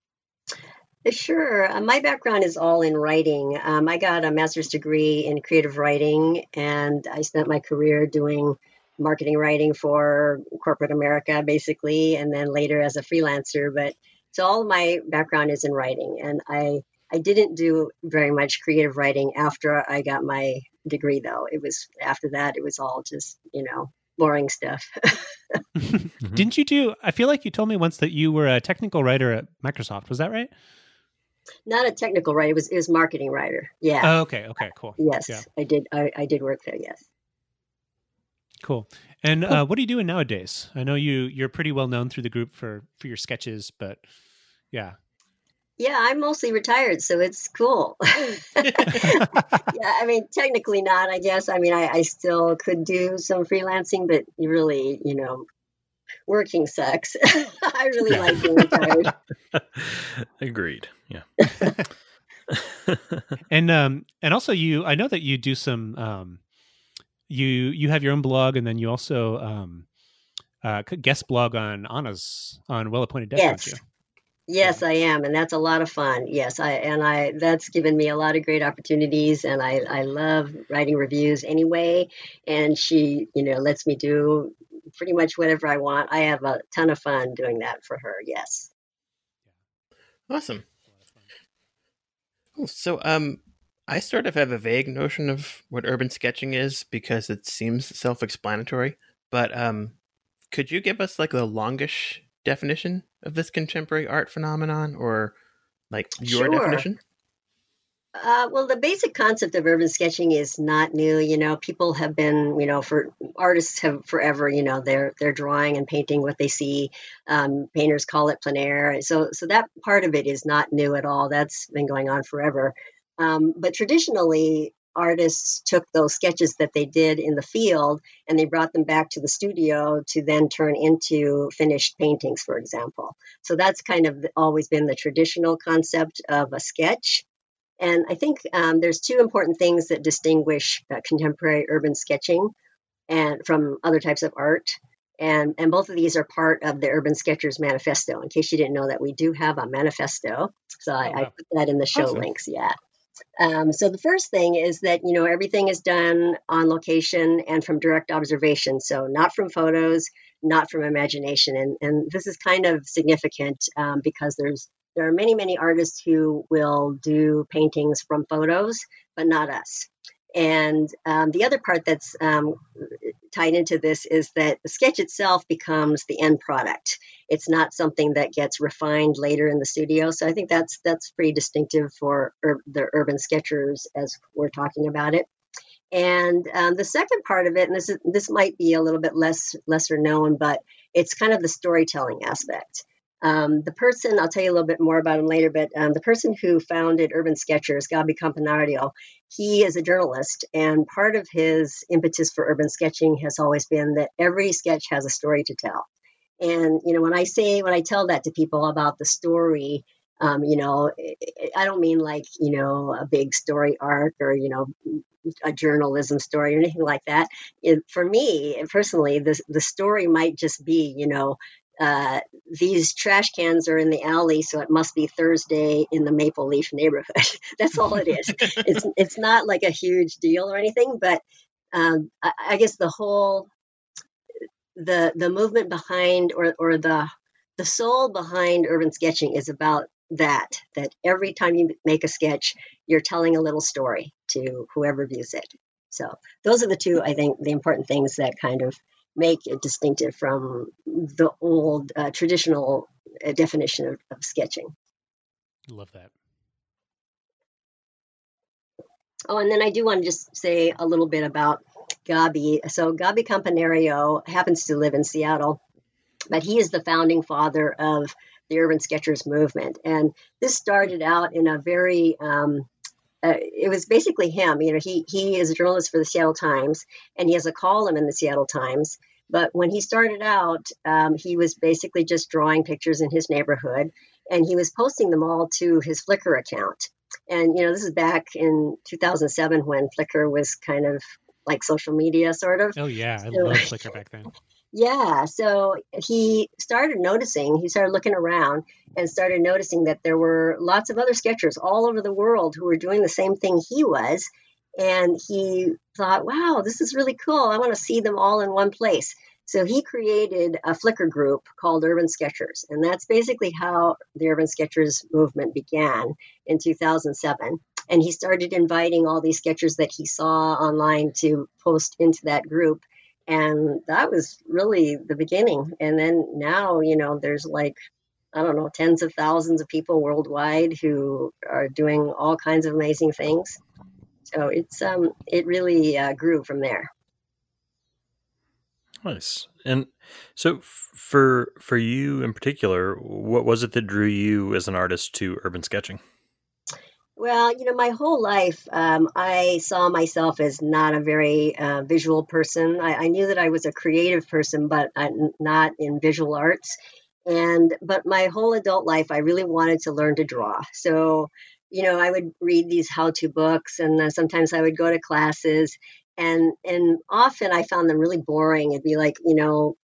Sure. Uh, my background is all in writing. Um, I got a master's degree in creative writing, and I spent my career doing marketing writing for corporate America, basically, and then later as a freelancer. But so all my background is in writing, and I I didn't do very much creative writing after I got my degree, though. It was after that, it was all just you know boring stuff. mm-hmm. Didn't you do? I feel like you told me once that you were a technical writer at Microsoft. Was that right? Not a technical writer. It was it was marketing writer. Yeah. Oh, okay. Okay. Cool. Yes, yeah. I did. I, I did work there. Yes. Cool. And uh, what are you doing nowadays? I know you you're pretty well known through the group for for your sketches, but yeah. Yeah, I'm mostly retired, so it's cool. yeah, I mean, technically not, I guess. I mean, I, I still could do some freelancing, but really, you know, working sucks. I really like being retired. Agreed. Yeah. and um and also you I know that you do some um you you have your own blog and then you also um uh guest blog on Anna's on Well Appointed Desk, yes. Yes, I am, and that's a lot of fun. Yes, I and I that's given me a lot of great opportunities, and I I love writing reviews anyway. And she, you know, lets me do pretty much whatever I want. I have a ton of fun doing that for her. Yes. Awesome. So, um, I sort of have a vague notion of what urban sketching is because it seems self-explanatory. But um, could you give us like the longish definition of this contemporary art phenomenon, or like your sure. definition? Uh, well, the basic concept of urban sketching is not new. You know, people have been, you know, for artists have forever, you know, they're they're drawing and painting what they see. Um, painters call it plein air. So, so that part of it is not new at all. That's been going on forever. Um, but traditionally, artists took those sketches that they did in the field and they brought them back to the studio to then turn into finished paintings, for example. So that's kind of always been the traditional concept of a sketch. And I think um, there's two important things that distinguish uh, contemporary urban sketching and from other types of art. And, and both of these are part of the Urban Sketchers Manifesto. In case you didn't know that, we do have a manifesto. So I, oh, wow. I put that in the show awesome. links. Yeah. Um, so the first thing is that you know everything is done on location and from direct observation. So not from photos, not from imagination. And and this is kind of significant um, because there's there are many many artists who will do paintings from photos, but not us. And um, the other part that's um, tied into this is that the sketch itself becomes the end product. It's not something that gets refined later in the studio. So I think that's that's pretty distinctive for ur- the urban sketchers as we're talking about it. And um, the second part of it, and this is, this might be a little bit less lesser known, but it's kind of the storytelling aspect. Um, the person, I'll tell you a little bit more about him later, but um, the person who founded Urban Sketchers, Gabi Campanario, he is a journalist, and part of his impetus for urban sketching has always been that every sketch has a story to tell. And you know, when I say when I tell that to people about the story, um, you know, I don't mean like you know a big story arc or you know a journalism story or anything like that. It, for me personally, the the story might just be you know uh, these trash cans are in the alley, so it must be Thursday in the Maple Leaf neighborhood. That's all it is. it's it's not like a huge deal or anything, but um, I, I, guess the whole the the movement behind or or the the soul behind urban sketching is about that that every time you make a sketch you're telling a little story to whoever views it so those are the two i think the important things that kind of make it distinctive from the old uh, traditional uh, definition of, of sketching. Love that. Oh, and then I do want to just say a little bit about Gabi. So Gabi Campanario happens to live in Seattle, but he is the founding father of the Urban Sketchers movement. And this started out in a very um, uh, it was basically him. You know, he he is a journalist for the Seattle Times, and he has a column in the Seattle Times. But when he started out, um, he was basically just drawing pictures in his neighborhood, and he was posting them all to his Flickr account. And you know, this is back in 2007 when Flickr was kind of like social media, sort of. Oh yeah, I so, love Flickr back then. Yeah, so he started noticing, he started looking around and started noticing that there were lots of other sketchers all over the world who were doing the same thing he was. And he thought, wow, this is really cool. I want to see them all in one place. So he created a Flickr group called Urban Sketchers. And that's basically how the Urban Sketchers movement began in 2007. And he started inviting all these sketchers that he saw online to post into that group and that was really the beginning. And then now you know there's like i don't know tens of thousands of people worldwide who are doing all kinds of amazing things. So it's um it really uh, grew from there. Nice. And so for for you in particular what was it that drew you as an artist to urban sketching well, you know, my whole life, um, I saw myself as not a very uh, visual person. I, I, knew that I was a creative person, but I'm not in visual arts. And but my whole adult life, I really wanted to learn to draw. So, you know, I would read these how-to books, and sometimes I would go to classes, and and often I found them really boring. It'd be like, you know,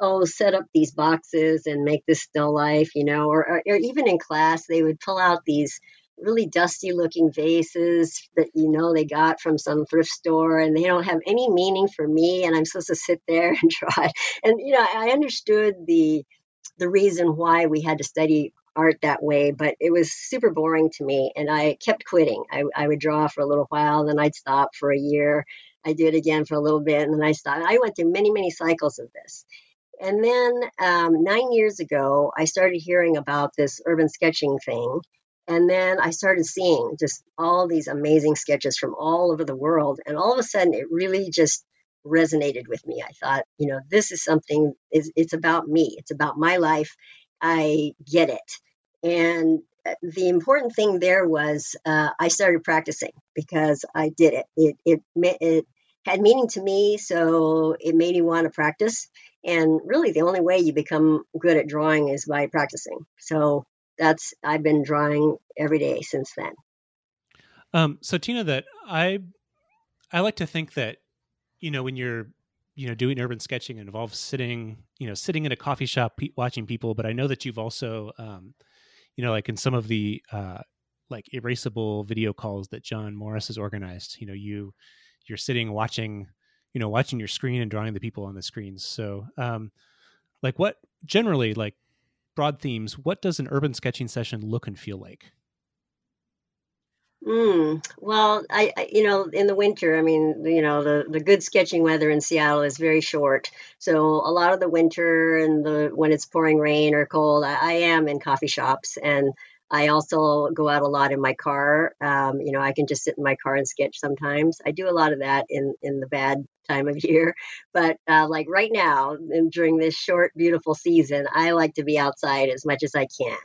oh, set up these boxes and make this still life, you know, or, or, or even in class, they would pull out these really dusty looking vases that you know they got from some thrift store and they don't have any meaning for me and I'm supposed to sit there and try. And you know I understood the the reason why we had to study art that way but it was super boring to me and I kept quitting. I, I would draw for a little while then I'd stop for a year. I did again for a little bit and then I stopped. I went through many many cycles of this. And then um, nine years ago I started hearing about this urban sketching thing and then I started seeing just all these amazing sketches from all over the world. And all of a sudden, it really just resonated with me. I thought, you know, this is something, it's, it's about me, it's about my life. I get it. And uh, the important thing there was uh, I started practicing because I did it. It, it. it had meaning to me, so it made me want to practice. And really, the only way you become good at drawing is by practicing. So that's I've been drawing every day since then. Um, so Tina, that I I like to think that you know when you're you know doing urban sketching it involves sitting you know sitting in a coffee shop pe- watching people but i know that you've also um you know like in some of the uh like erasable video calls that john morris has organized you know you you're sitting watching you know watching your screen and drawing the people on the screens so um like what generally like broad themes what does an urban sketching session look and feel like Mm, well, I, I, you know, in the winter, I mean, you know, the, the good sketching weather in Seattle is very short. So a lot of the winter and the when it's pouring rain or cold, I, I am in coffee shops and I also go out a lot in my car. Um, you know, I can just sit in my car and sketch sometimes. I do a lot of that in in the bad time of year, but uh, like right now, and during this short, beautiful season, I like to be outside as much as I can.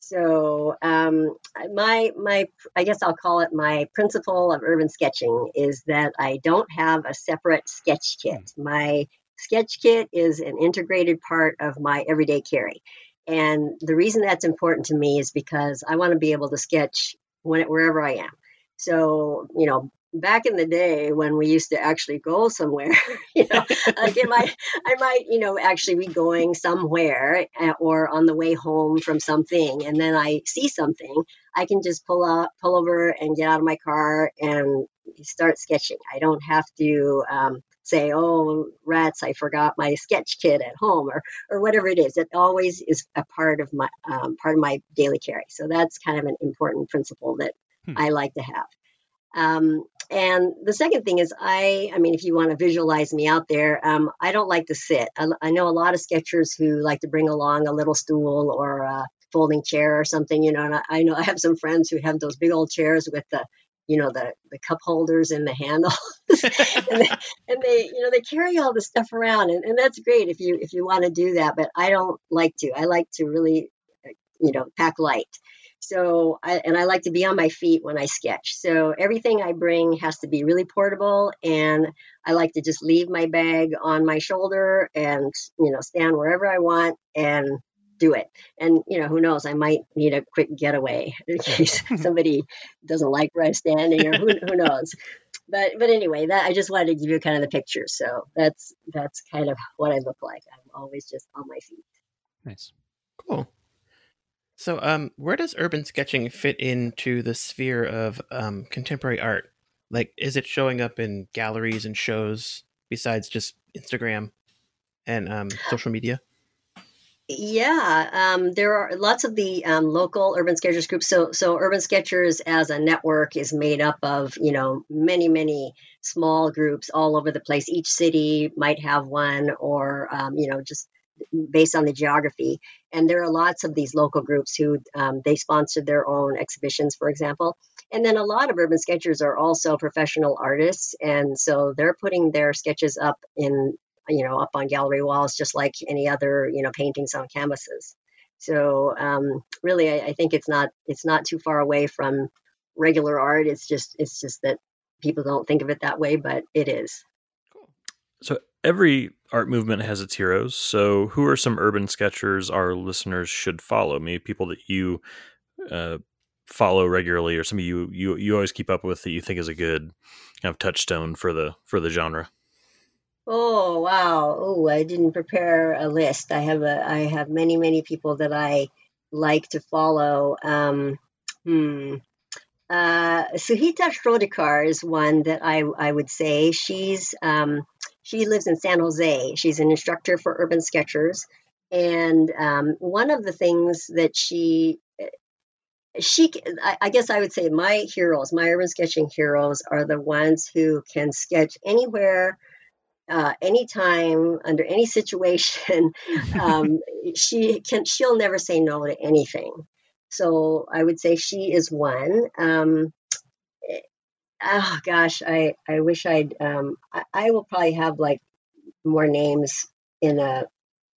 So um, my my I guess I'll call it my principle of urban sketching is that I don't have a separate sketch kit. My sketch kit is an integrated part of my everyday carry. And the reason that's important to me is because I want to be able to sketch when wherever I am. So, you know, back in the day when we used to actually go somewhere, you know, like it might, I might, you know, actually be going somewhere eh, or on the way home from something, and then I see something, I can just pull out, pull over, and get out of my car and start sketching. I don't have to um, say, "Oh, rats, I forgot my sketch kit at home," or or whatever it is. It always is a part of my um, part of my daily carry. So that's kind of an important principle that hmm. I like to have. Um, and the second thing is, I, I mean, if you want to visualize me out there, um, I don't like to sit. I, I, know a lot of sketchers who like to bring along a little stool or a folding chair or something, you know. And I, I know I have some friends who have those big old chairs with the, you know, the the cup holders and the handles, and, they, and they, you know, they carry all the stuff around, and, and that's great if you if you want to do that. But I don't like to. I like to really, you know, pack light. So, I, and I like to be on my feet when I sketch. So, everything I bring has to be really portable. And I like to just leave my bag on my shoulder and, you know, stand wherever I want and do it. And, you know, who knows, I might need a quick getaway in case somebody doesn't like where I'm standing or who, who knows. But, but anyway, that I just wanted to give you kind of the picture. So that's, that's kind of what I look like. I'm always just on my feet. Nice. Cool. So, um, where does urban sketching fit into the sphere of um, contemporary art? Like, is it showing up in galleries and shows besides just Instagram and um, social media? Yeah, um, there are lots of the um, local urban sketchers groups. So, so urban sketchers as a network is made up of you know many many small groups all over the place. Each city might have one, or um, you know just based on the geography. And there are lots of these local groups who um, they sponsor their own exhibitions, for example. And then a lot of urban sketchers are also professional artists, and so they're putting their sketches up in you know up on gallery walls just like any other you know paintings on canvases. So um, really, I, I think it's not it's not too far away from regular art. It's just it's just that people don't think of it that way, but it is. So every art movement has its heroes. So who are some urban sketchers our listeners should follow? Maybe people that you uh, follow regularly, or some of you you you always keep up with that you think is a good kind of touchstone for the for the genre. Oh wow! Oh, I didn't prepare a list. I have a I have many many people that I like to follow. Um, hmm. Uh, Suhita Shirodkar is one that I I would say she's um, she lives in San Jose. She's an instructor for urban sketchers. And um, one of the things that she, she, I guess I would say my heroes, my urban sketching heroes are the ones who can sketch anywhere, uh, anytime, under any situation. Um, she can, she'll never say no to anything. So I would say she is one. Um, oh gosh, I I wish I'd um I, I will probably have like more names in a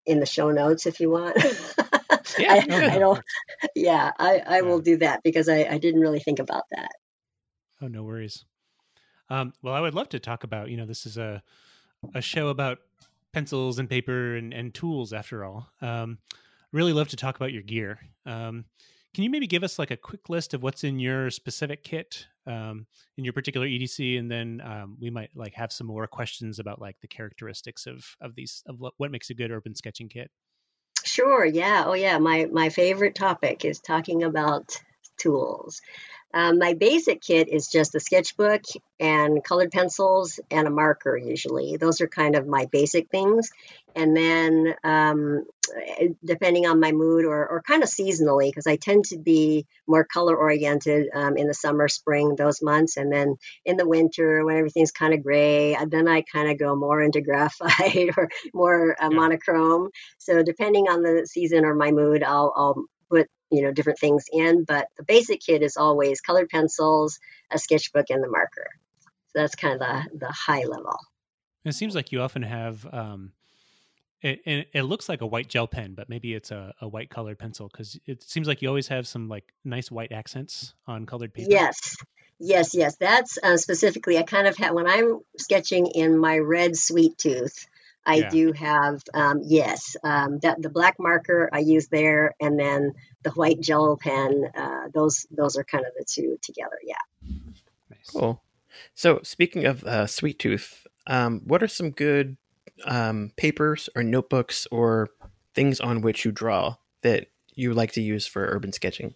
in the show notes if you want. yeah, I, no, no. I, don't. Yeah, I I will do that because I I didn't really think about that. Oh no worries. Um, well, I would love to talk about. You know, this is a a show about pencils and paper and, and tools. After all, um, really love to talk about your gear. Um, can you maybe give us like a quick list of what's in your specific kit um, in your particular EDC, and then um, we might like have some more questions about like the characteristics of of these of what, makes a good urban sketching kit. Sure. Yeah. Oh, yeah. My my favorite topic is talking about tools. Um, my basic kit is just a sketchbook and colored pencils and a marker, usually. Those are kind of my basic things. And then, um, depending on my mood or, or kind of seasonally, because I tend to be more color oriented um, in the summer, spring, those months. And then in the winter, when everything's kind of gray, uh, then I kind of go more into graphite or more uh, yeah. monochrome. So, depending on the season or my mood, I'll, I'll put you know different things in but the basic kit is always colored pencils a sketchbook and the marker. So that's kind of the the high level. It seems like you often have um it, it, it looks like a white gel pen but maybe it's a, a white colored pencil because it seems like you always have some like nice white accents on colored paper. Yes. Yes yes. That's uh, specifically i kind of have when i'm sketching in my red sweet tooth I yeah. do have um, yes um, that the black marker I use there, and then the white gel pen. Uh, those those are kind of the two together. Yeah. Nice. Cool. So speaking of uh, Sweet Tooth, um, what are some good um, papers or notebooks or things on which you draw that you like to use for urban sketching?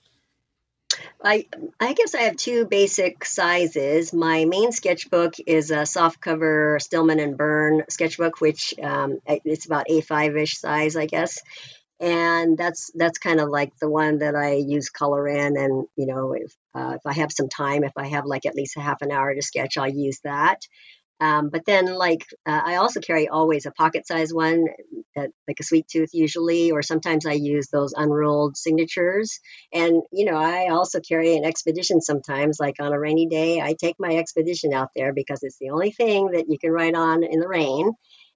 I I guess I have two basic sizes. My main sketchbook is a soft cover Stillman and Birn sketchbook, which um, it's about A5 ish size, I guess. And that's that's kind of like the one that I use color in, and you know if uh, if I have some time, if I have like at least a half an hour to sketch, I'll use that. Um, but then, like, uh, I also carry always a pocket size one, that, like a sweet tooth usually, or sometimes I use those unrolled signatures. And, you know, I also carry an expedition sometimes, like on a rainy day, I take my expedition out there because it's the only thing that you can write on in the rain.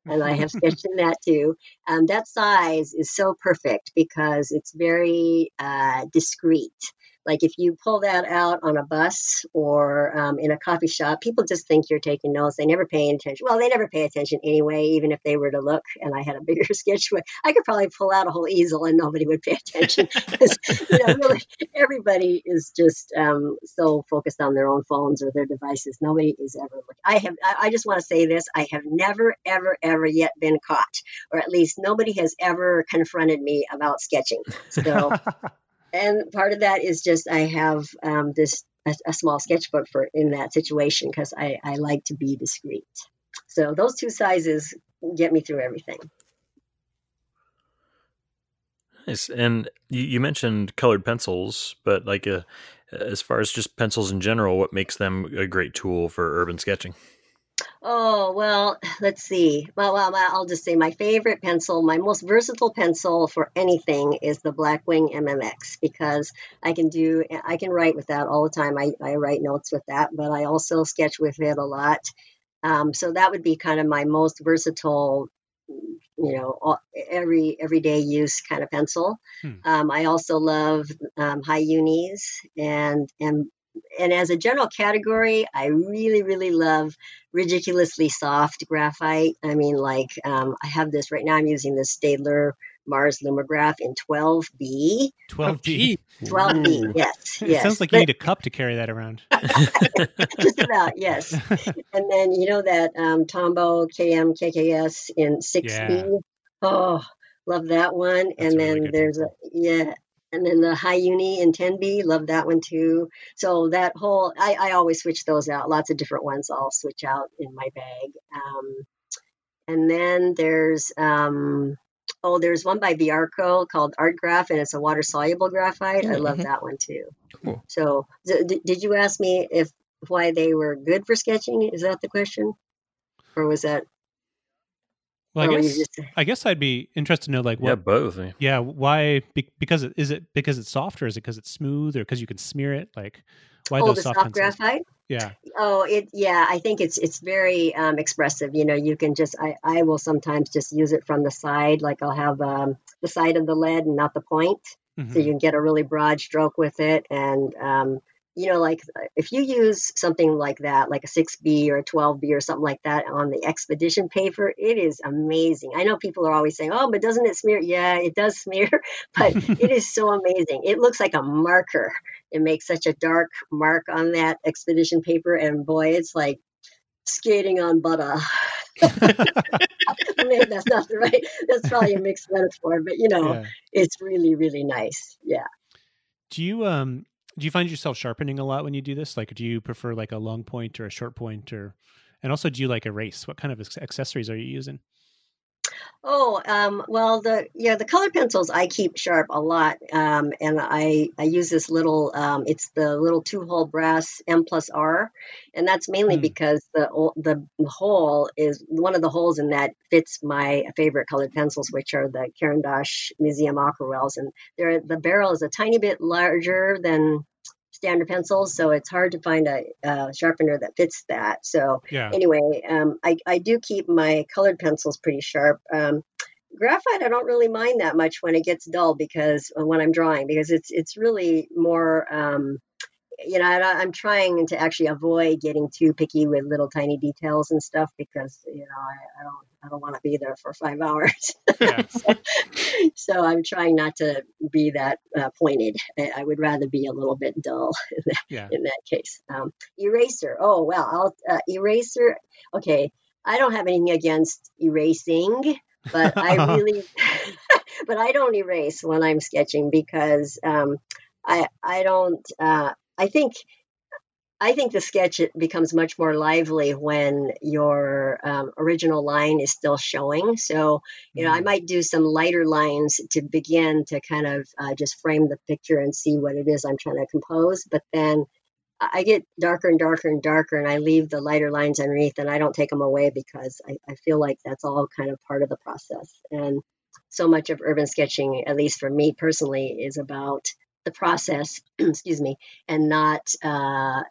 And I have sketched in that too. Um, that size is so perfect because it's very uh, discreet. Like if you pull that out on a bus or um, in a coffee shop, people just think you're taking notes. They never pay attention. Well, they never pay attention anyway, even if they were to look. And I had a bigger sketchbook. I could probably pull out a whole easel and nobody would pay attention. you know, really, everybody is just um, so focused on their own phones or their devices. Nobody is ever looking. I have. I, I just want to say this. I have never, ever, ever yet been caught, or at least nobody has ever confronted me about sketching. So. and part of that is just I have um, this a, a, small sketchbook for in that situation because I, I like to be discreet. So those two sizes get me through everything. Nice. And you, you mentioned colored pencils, but like a, uh, as far as just pencils in general, what makes them a great tool for urban sketching? Oh, well, let's see. Well, well, I'll just say my favorite pencil, my most versatile pencil for anything is the Blackwing MMX because I can do, I can write with that all the time. I, I write notes with that, but I also sketch with it a lot. Um, so that would be kind of my most versatile, you know, every everyday use kind of pencil. Hmm. Um, I also love um, Hi-Unis and and and as a general category, I really, really love ridiculously soft graphite. I mean, like um, I have this right now. I'm using this Staedtler Mars Lumograph in 12B. 12B. 12B. Yes. It yes. sounds like but, you need a cup to carry that around. just about. Yes. and then you know that um, Tombow KM KKS in 6B. Yeah. Oh, love that one. That's and then really there's a yeah, and then the Hi-Uni in 10B, love that one too. So that whole, I, I always switch those out. Lots of different ones I'll switch out in my bag. Um, and then there's, um, oh, there's one by Viarco called ArtGraf, and it's a water soluble graphite. I love mm-hmm. that one too. Cool. So, d- did you ask me if why they were good for sketching? Is that the question, or was that? Well, I guess just... I guess I'd be interested to know like what yeah both yeah. Why because it, is it because it's soft or is it because it's smooth or because you can smear it? Like why oh, those the soft, soft graphite? Yeah. Oh it yeah I think it's it's very um, expressive you know you can just I I will sometimes just use it from the side like I'll have um, the side of the lead and not the point. Mm-hmm. so you can get a really broad stroke with it and um, you know, like if you use something like that, like a 6B or a 12B or something like that on the expedition paper, it is amazing. I know people are always saying, oh, but doesn't it smear? Yeah, it does smear, but it is so amazing. It looks like a marker. It makes such a dark mark on that expedition paper. And boy, it's like skating on butter. Maybe that's not the right, that's probably a mixed metaphor, but you know, yeah. it's really, really nice. Yeah. Do you, um, do you find yourself sharpening a lot when you do this? Like, do you prefer like a long point or a short point, or, and also do you like erase? What kind of accessories are you using? Oh, um, well, the yeah, the colored pencils I keep sharp a lot, um, and I I use this little. Um, it's the little two hole brass M plus R, and that's mainly mm. because the the hole is one of the holes in that fits my favorite colored pencils, which are the Caran d'Ache Museum Aquarelles, and they're the barrel is a tiny bit larger than standard pencils, so it's hard to find a, sharpener that fits that. So yeah. anyway, um, I, I do keep my colored pencils pretty sharp. Um, graphite, I don't really mind that much when it gets dull because when I'm drawing, because it's it's really more um, you know, I, am trying to actually avoid getting too picky with little tiny details and stuff because you know I, I don't I don't want to be there for five hours. Yeah. so, so, I'm trying not to be that uh, pointed. I would rather be a little bit dull in that, yeah. in that case. Um, eraser. Oh well, I'll uh, eraser. Okay, I don't have anything against erasing, but I really, but I don't erase when I'm sketching because um, I I don't. Uh, I think I think the sketch becomes much more lively when your um, original line is still showing. So, you know, I mm. might do some lighter lines to begin to kind of uh, just frame the picture and see what it is I'm trying to compose. But then I get darker and darker and darker, and I leave the lighter lines underneath and I don't take them away because I, I feel like that's all kind of part of the process. And so much of urban sketching, at least for me personally, is about the process, excuse me, and not uh,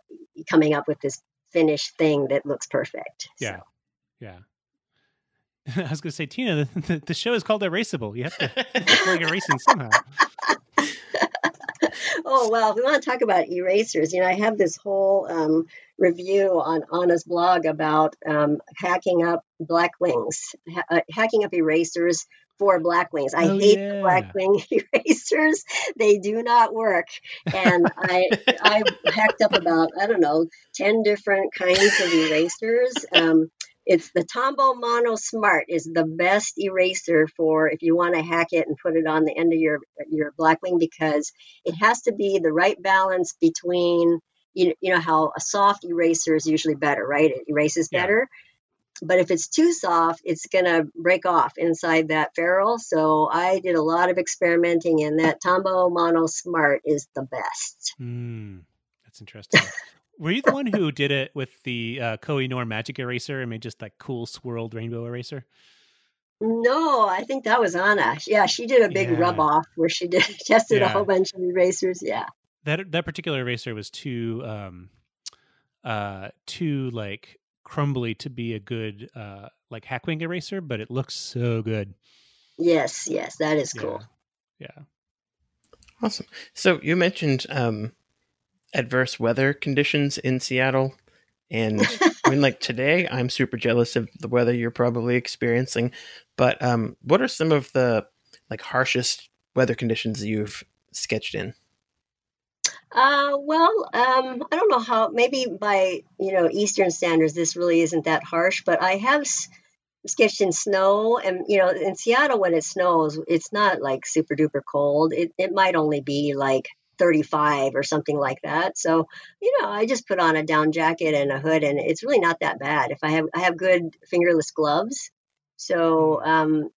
coming up with this finished thing that looks perfect. Yeah. So. Yeah. I was going to say, Tina, the, the, the, show is called Erasable. You have to like erasing somehow. oh well, if we want to talk about erasers, you know, I have this whole um, review on Anna's blog about um, hacking up Blackwings, ha- uh, hacking up erasers for Blackwings. I oh, hate yeah. Blackwing erasers. They do not work. And I I hacked up about, I don't know, 10 different kinds of erasers. Um, it's the Tombow Mono Smart is the best eraser for if you want to hack it and put it on the end of your your Blackwing because it has to be the right balance between you, you know how a soft eraser is usually better, right? It erases better. Yeah but if it's too soft, it's going to break off inside that ferrule. So I did a lot of experimenting, and that Tombow Mono Smart is the best. Mm, that's interesting. Were you the one who did it with the uh, Koh-i-Noor Magic Eraser and made just like cool swirled rainbow eraser? No, I think that was Anna. Yeah, she did a big yeah. rub off where she did tested yeah. a whole bunch of erasers. Yeah, that that particular eraser was too um, uh, too like crumbly to be a good uh like hackwing eraser, but it looks so good. Yes, yes, that is cool. Yeah. yeah. Awesome. So you mentioned um adverse weather conditions in Seattle. And I mean, like today, I'm super jealous of the weather you're probably experiencing. But um, what are some of the like harshest weather conditions you've sketched in? Uh, well, um, I don't know how. Maybe by you know Eastern standards, this really isn't that harsh. But I have s- sketched in snow, and you know, in Seattle when it snows, it's not like super duper cold. It it might only be like 35 or something like that. So, you know, I just put on a down jacket and a hood, and it's really not that bad. If I have I have good fingerless gloves, so um,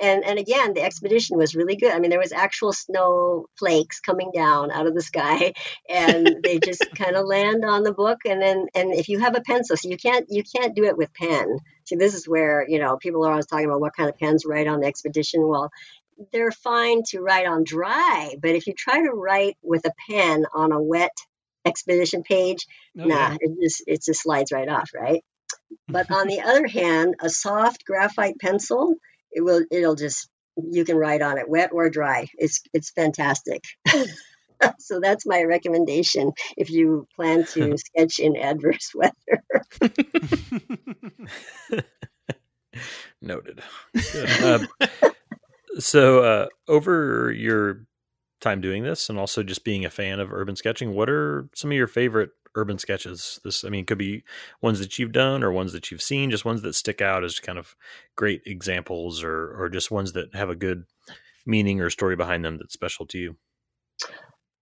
and and again the expedition was really good. I mean there was actual snow flakes coming down out of the sky and they just kind of land on the book and then and if you have a pencil so you can't you can't do it with pen. See this is where you know people are always talking about what kind of pens write on the expedition. Well they're fine to write on dry but if you try to write with a pen on a wet expedition page oh, nah it just it just slides right off right? But on the other hand a soft graphite pencil it will it'll just you can ride on it wet or dry it's it's fantastic so that's my recommendation if you plan to sketch in adverse weather. Noted. Um, so, uh, over your time doing this, and also just being a fan of urban sketching, what are some of your favorite urban sketches? This, I mean, could be ones that you've done or ones that you've seen, just ones that stick out as kind of great examples, or or just ones that have a good meaning or story behind them that's special to you.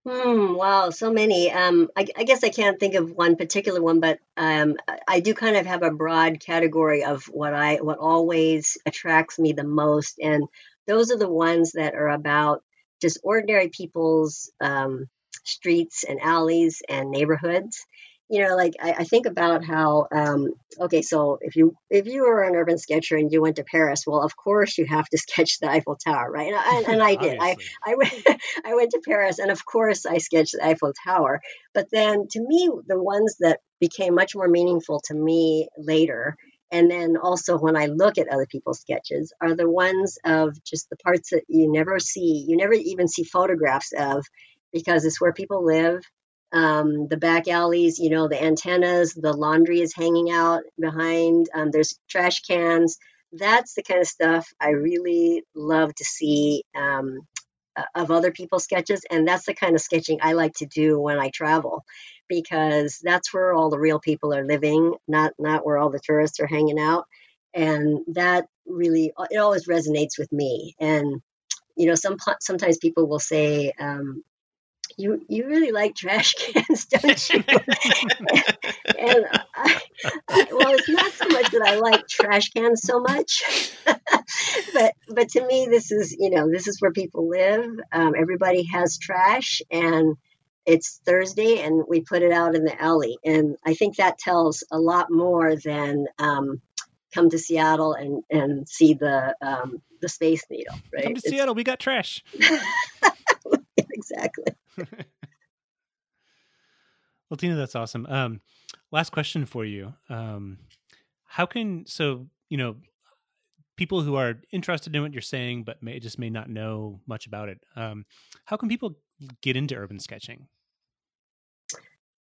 Hmm, wow, so many. Um, I, I guess I can't think of one particular one, but um, I do kind of have a broad category of what I what always attracts me the most, and those are the ones that are about just ordinary people's um, streets and alleys and neighborhoods. You know like i, I think about how um, okay so if you if you were an urban sketcher and you went to paris well of course you have to sketch the eiffel tower right? And, and i did. I i went i went to paris and of course i sketched the eiffel tower. But then to me the ones that became much more meaningful to me later and then also when i look at other people's sketches are the ones of just the parts that you never see. You never even see photographs of because it's where people live um, the back alleys, you know, the antennas, the laundry is hanging out behind, um, there's trash cans. That's the kind of stuff I really love to see um, of other people's sketches. And that's the kind of sketching I like to do when I travel because that's where all the real people are living, not, not where all the tourists are hanging out. And that really, it always resonates with me. And you know, some sometimes people will say, um, you you really like trash cans, don't you? and I, I, well, it's not so much that I like trash cans so much, but but to me, this is you know this is where people live. Um, everybody has trash, and it's Thursday, and we put it out in the alley, and I think that tells a lot more than. Um, come to Seattle and, and see the um, the Space Needle. Right? Come to it's, Seattle, we got trash. exactly. well, Tina, that's awesome. Um, last question for you. Um, how can so you know people who are interested in what you're saying but may just may not know much about it? Um, how can people get into urban sketching?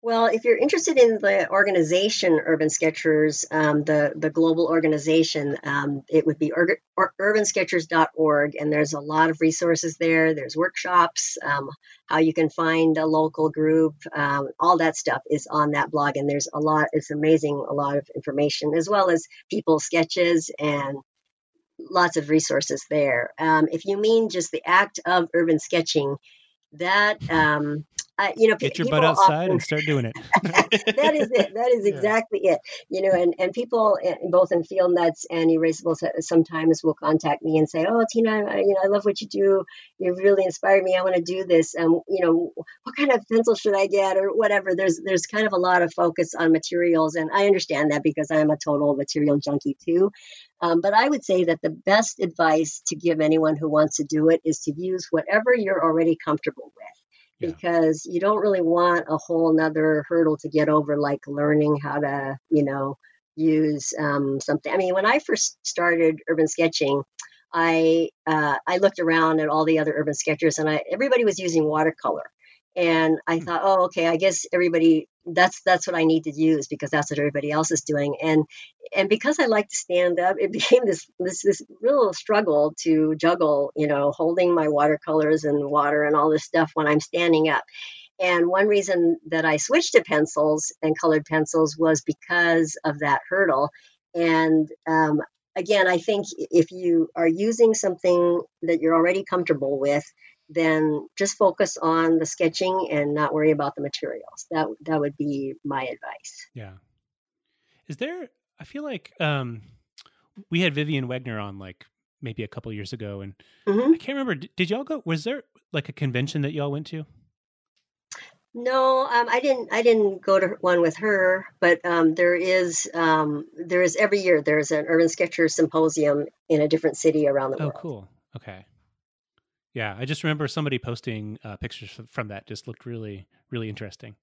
Well, if you're interested in the organization Urban Sketchers, um, the the global organization, um, it would be ur- ur- urbansketchers.org, and there's a lot of resources there. There's workshops, um, how you can find a local group, um, all that stuff is on that blog, and there's a lot. It's amazing, a lot of information as well as people's sketches and lots of resources there. Um, if you mean just the act of urban sketching, that uh, you know, get your butt outside often, and start doing it. that is it. That is exactly yeah. it. You know, and and people eh, both in field nuts and erasables sometimes will contact me and say, "Oh, Tina, I, you know, I love what you do. You've really inspired me. I want to do this. Um, you know, what kind of pencil should I get or whatever?" There's there's kind of a lot of focus on materials, and I understand that because I'm a total material junkie too. Um, but I would say that the best advice to give anyone who wants to do it is to use whatever you're already comfortable with because you don't really want a whole nother hurdle to get over, like learning how to, you know, use um, something. I mean, when I first started urban sketching, I uh, I looked around at all the other urban sketchers, and I everybody was using watercolor, and I hmm. thought, oh, okay, I guess everybody that's that's what I need to use because that's what everybody else is doing. And and because I like to stand up, it became this this this real struggle to juggle, you know, holding my watercolors and water and all this stuff when I'm standing up. And one reason that I switched to pencils and colored pencils was because of that hurdle. And um, again, I think if you are using something that you're already comfortable with, then just focus on the sketching and not worry about the materials. That that would be my advice. Yeah. Is there I feel like um we had Vivian Wegner on like maybe a couple years ago and mm-hmm. I can't remember did, did y'all go was there like a convention that y'all went to? No, um, I didn't. I didn't go to one with her, but um, there is um, there is every year there's an urban sketcher symposium in a different city around the oh, world. Oh, cool. Okay. Yeah, I just remember somebody posting uh, pictures from that. Just looked really, really interesting.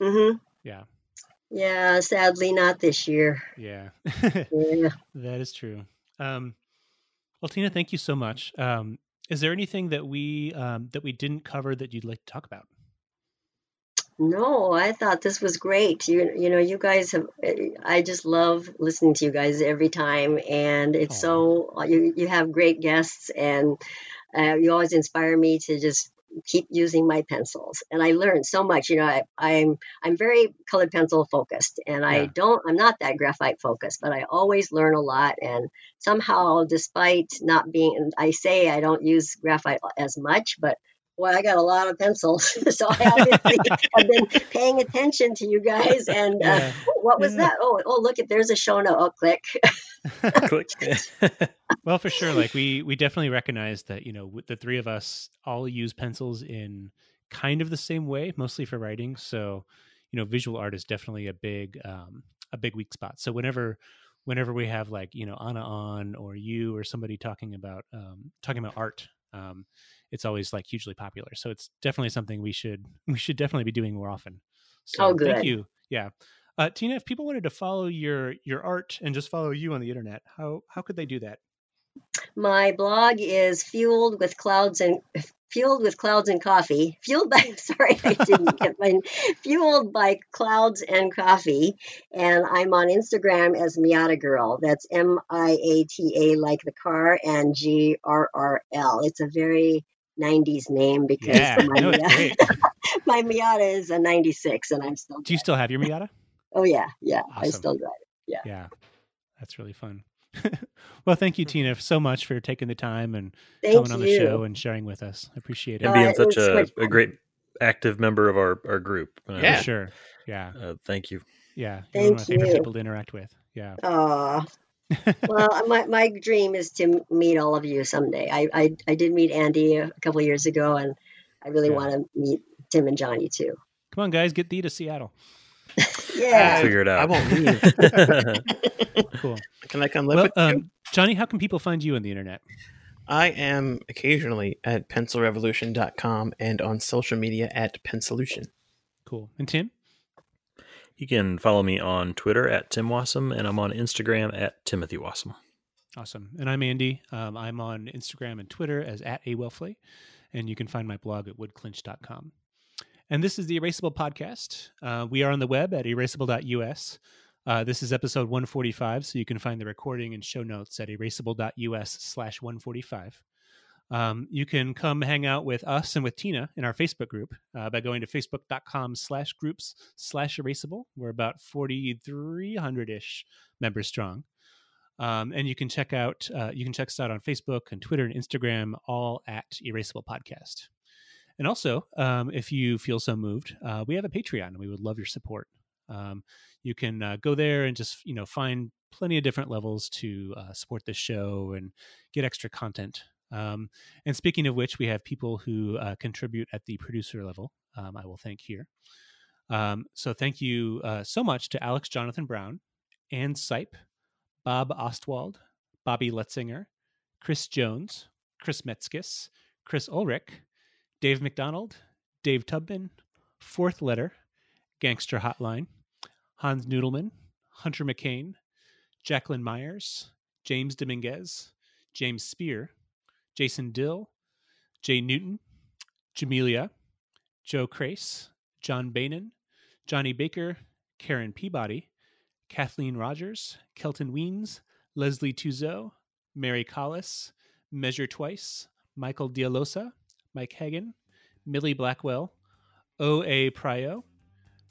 Mm-hmm. Yeah. Yeah, sadly not this year. Yeah. yeah. That is true. Um, well, Tina, thank you so much. Um, is there anything that we um, that we didn't cover that you'd like to talk about? No, I thought this was great. You you know, you guys have. I just love listening to you guys every time, and it's so you you have great guests, and uh, you always inspire me to just keep using my pencils. And i learned so much you know I, am I'm, I'm very colored pencil focused and i don't i'm not that graphite focused but i always learn a lot. And somehow despite not being i say i don't use graphite as much but well, I got a lot of pencils, so I obviously have been paying attention to you guys. And uh, yeah. what was yeah. that? Oh, oh, look! At there's a show note. Oh, click. click. well, for sure. Like we we definitely recognize that you know the three of us all use pencils in kind of the same way, mostly for writing. So you know, visual art is definitely a big um, a big weak spot. So whenever whenever we have like you know Anna on or you or somebody talking about um, talking about art. Um, it's always like hugely popular. So it's definitely something we should we should definitely be doing more often. So oh, good. Thank you. Yeah. Uh, Tina, if people wanted to follow your your art and just follow you on the internet, how how could they do that? My blog is fueled with clouds and fueled with clouds and coffee. Fueled by sorry, I didn't get my fueled by clouds and coffee. And I'm on Instagram as Miata Girl. That's M I A T A like the car and G R R L. It's a very 90s name because yeah, my, no, Miata, my Miata is a 96 and I'm still. Do you still have your Miata? oh, yeah. Yeah. Awesome. I still drive it. Yeah. Yeah. That's really fun. well, thank you, Tina, so much for taking the time and thank coming on the show and sharing with us. I appreciate it. And being uh, such a, a great active member of our, our group. Uh, yeah, sure. Yeah. Uh, thank you. Yeah. You're thank one of my favorite you. people to interact with. Yeah. Aw well, my, my dream is to meet all of you someday. I, I, I did meet Andy a couple years ago, and I really yeah. want to meet Tim and Johnny too. Come on, guys, get thee to Seattle. yeah, I'll figure it out. I won't leave. cool. Can I come live well, with you? Um, Johnny, how can people find you on the internet? I am occasionally at pencilrevolution.com and on social media at Pencilution. Cool. And Tim? You can follow me on Twitter at Tim Wasem, and I'm on Instagram at Timothy Wasem. Awesome. And I'm Andy. Um, I'm on Instagram and Twitter as at awelfle, and you can find my blog at woodclinched.com. And this is the Erasable Podcast. Uh, we are on the web at erasable.us. Uh, this is episode 145, so you can find the recording and show notes at erasable.us slash 145. Um, you can come hang out with us and with Tina in our Facebook group uh, by going to facebook.com slash groups slash erasable. We're about 4,300 ish members strong. Um, and you can check out uh, you can check us out on Facebook and Twitter and Instagram, all at Erasable Podcast. And also, um, if you feel so moved, uh, we have a Patreon, and we would love your support. Um, you can uh, go there and just you know find plenty of different levels to uh, support this show and get extra content um, and speaking of which, we have people who uh, contribute at the producer level. Um, I will thank here. Um, so thank you uh, so much to Alex Jonathan Brown, Ann Sipe, Bob Ostwald, Bobby Letzinger, Chris Jones, Chris Metzkis, Chris Ulrich, Dave McDonald, Dave Tubman, Fourth Letter, Gangster Hotline, Hans Noodleman, Hunter McCain, Jacqueline Myers, James Dominguez, James Spear, Jason Dill, Jay Newton, Jamelia, Joe Crace, John Bainan, Johnny Baker, Karen Peabody, Kathleen Rogers, Kelton Weens, Leslie Tuzo, Mary Collis, Measure Twice, Michael Dialosa, Mike Hagan, Millie Blackwell, O.A. Pryo,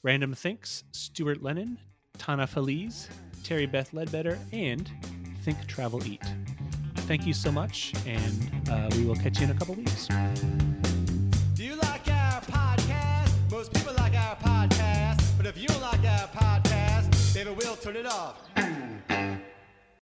Random Thinks, Stuart Lennon, Tana Feliz, Terry Beth Ledbetter, and Think Travel Eat thank you so much, and uh, we will catch you in a couple weeks. Do you like our podcast? Most people like our podcast, but if you don't like our podcast, baby, we'll turn it off.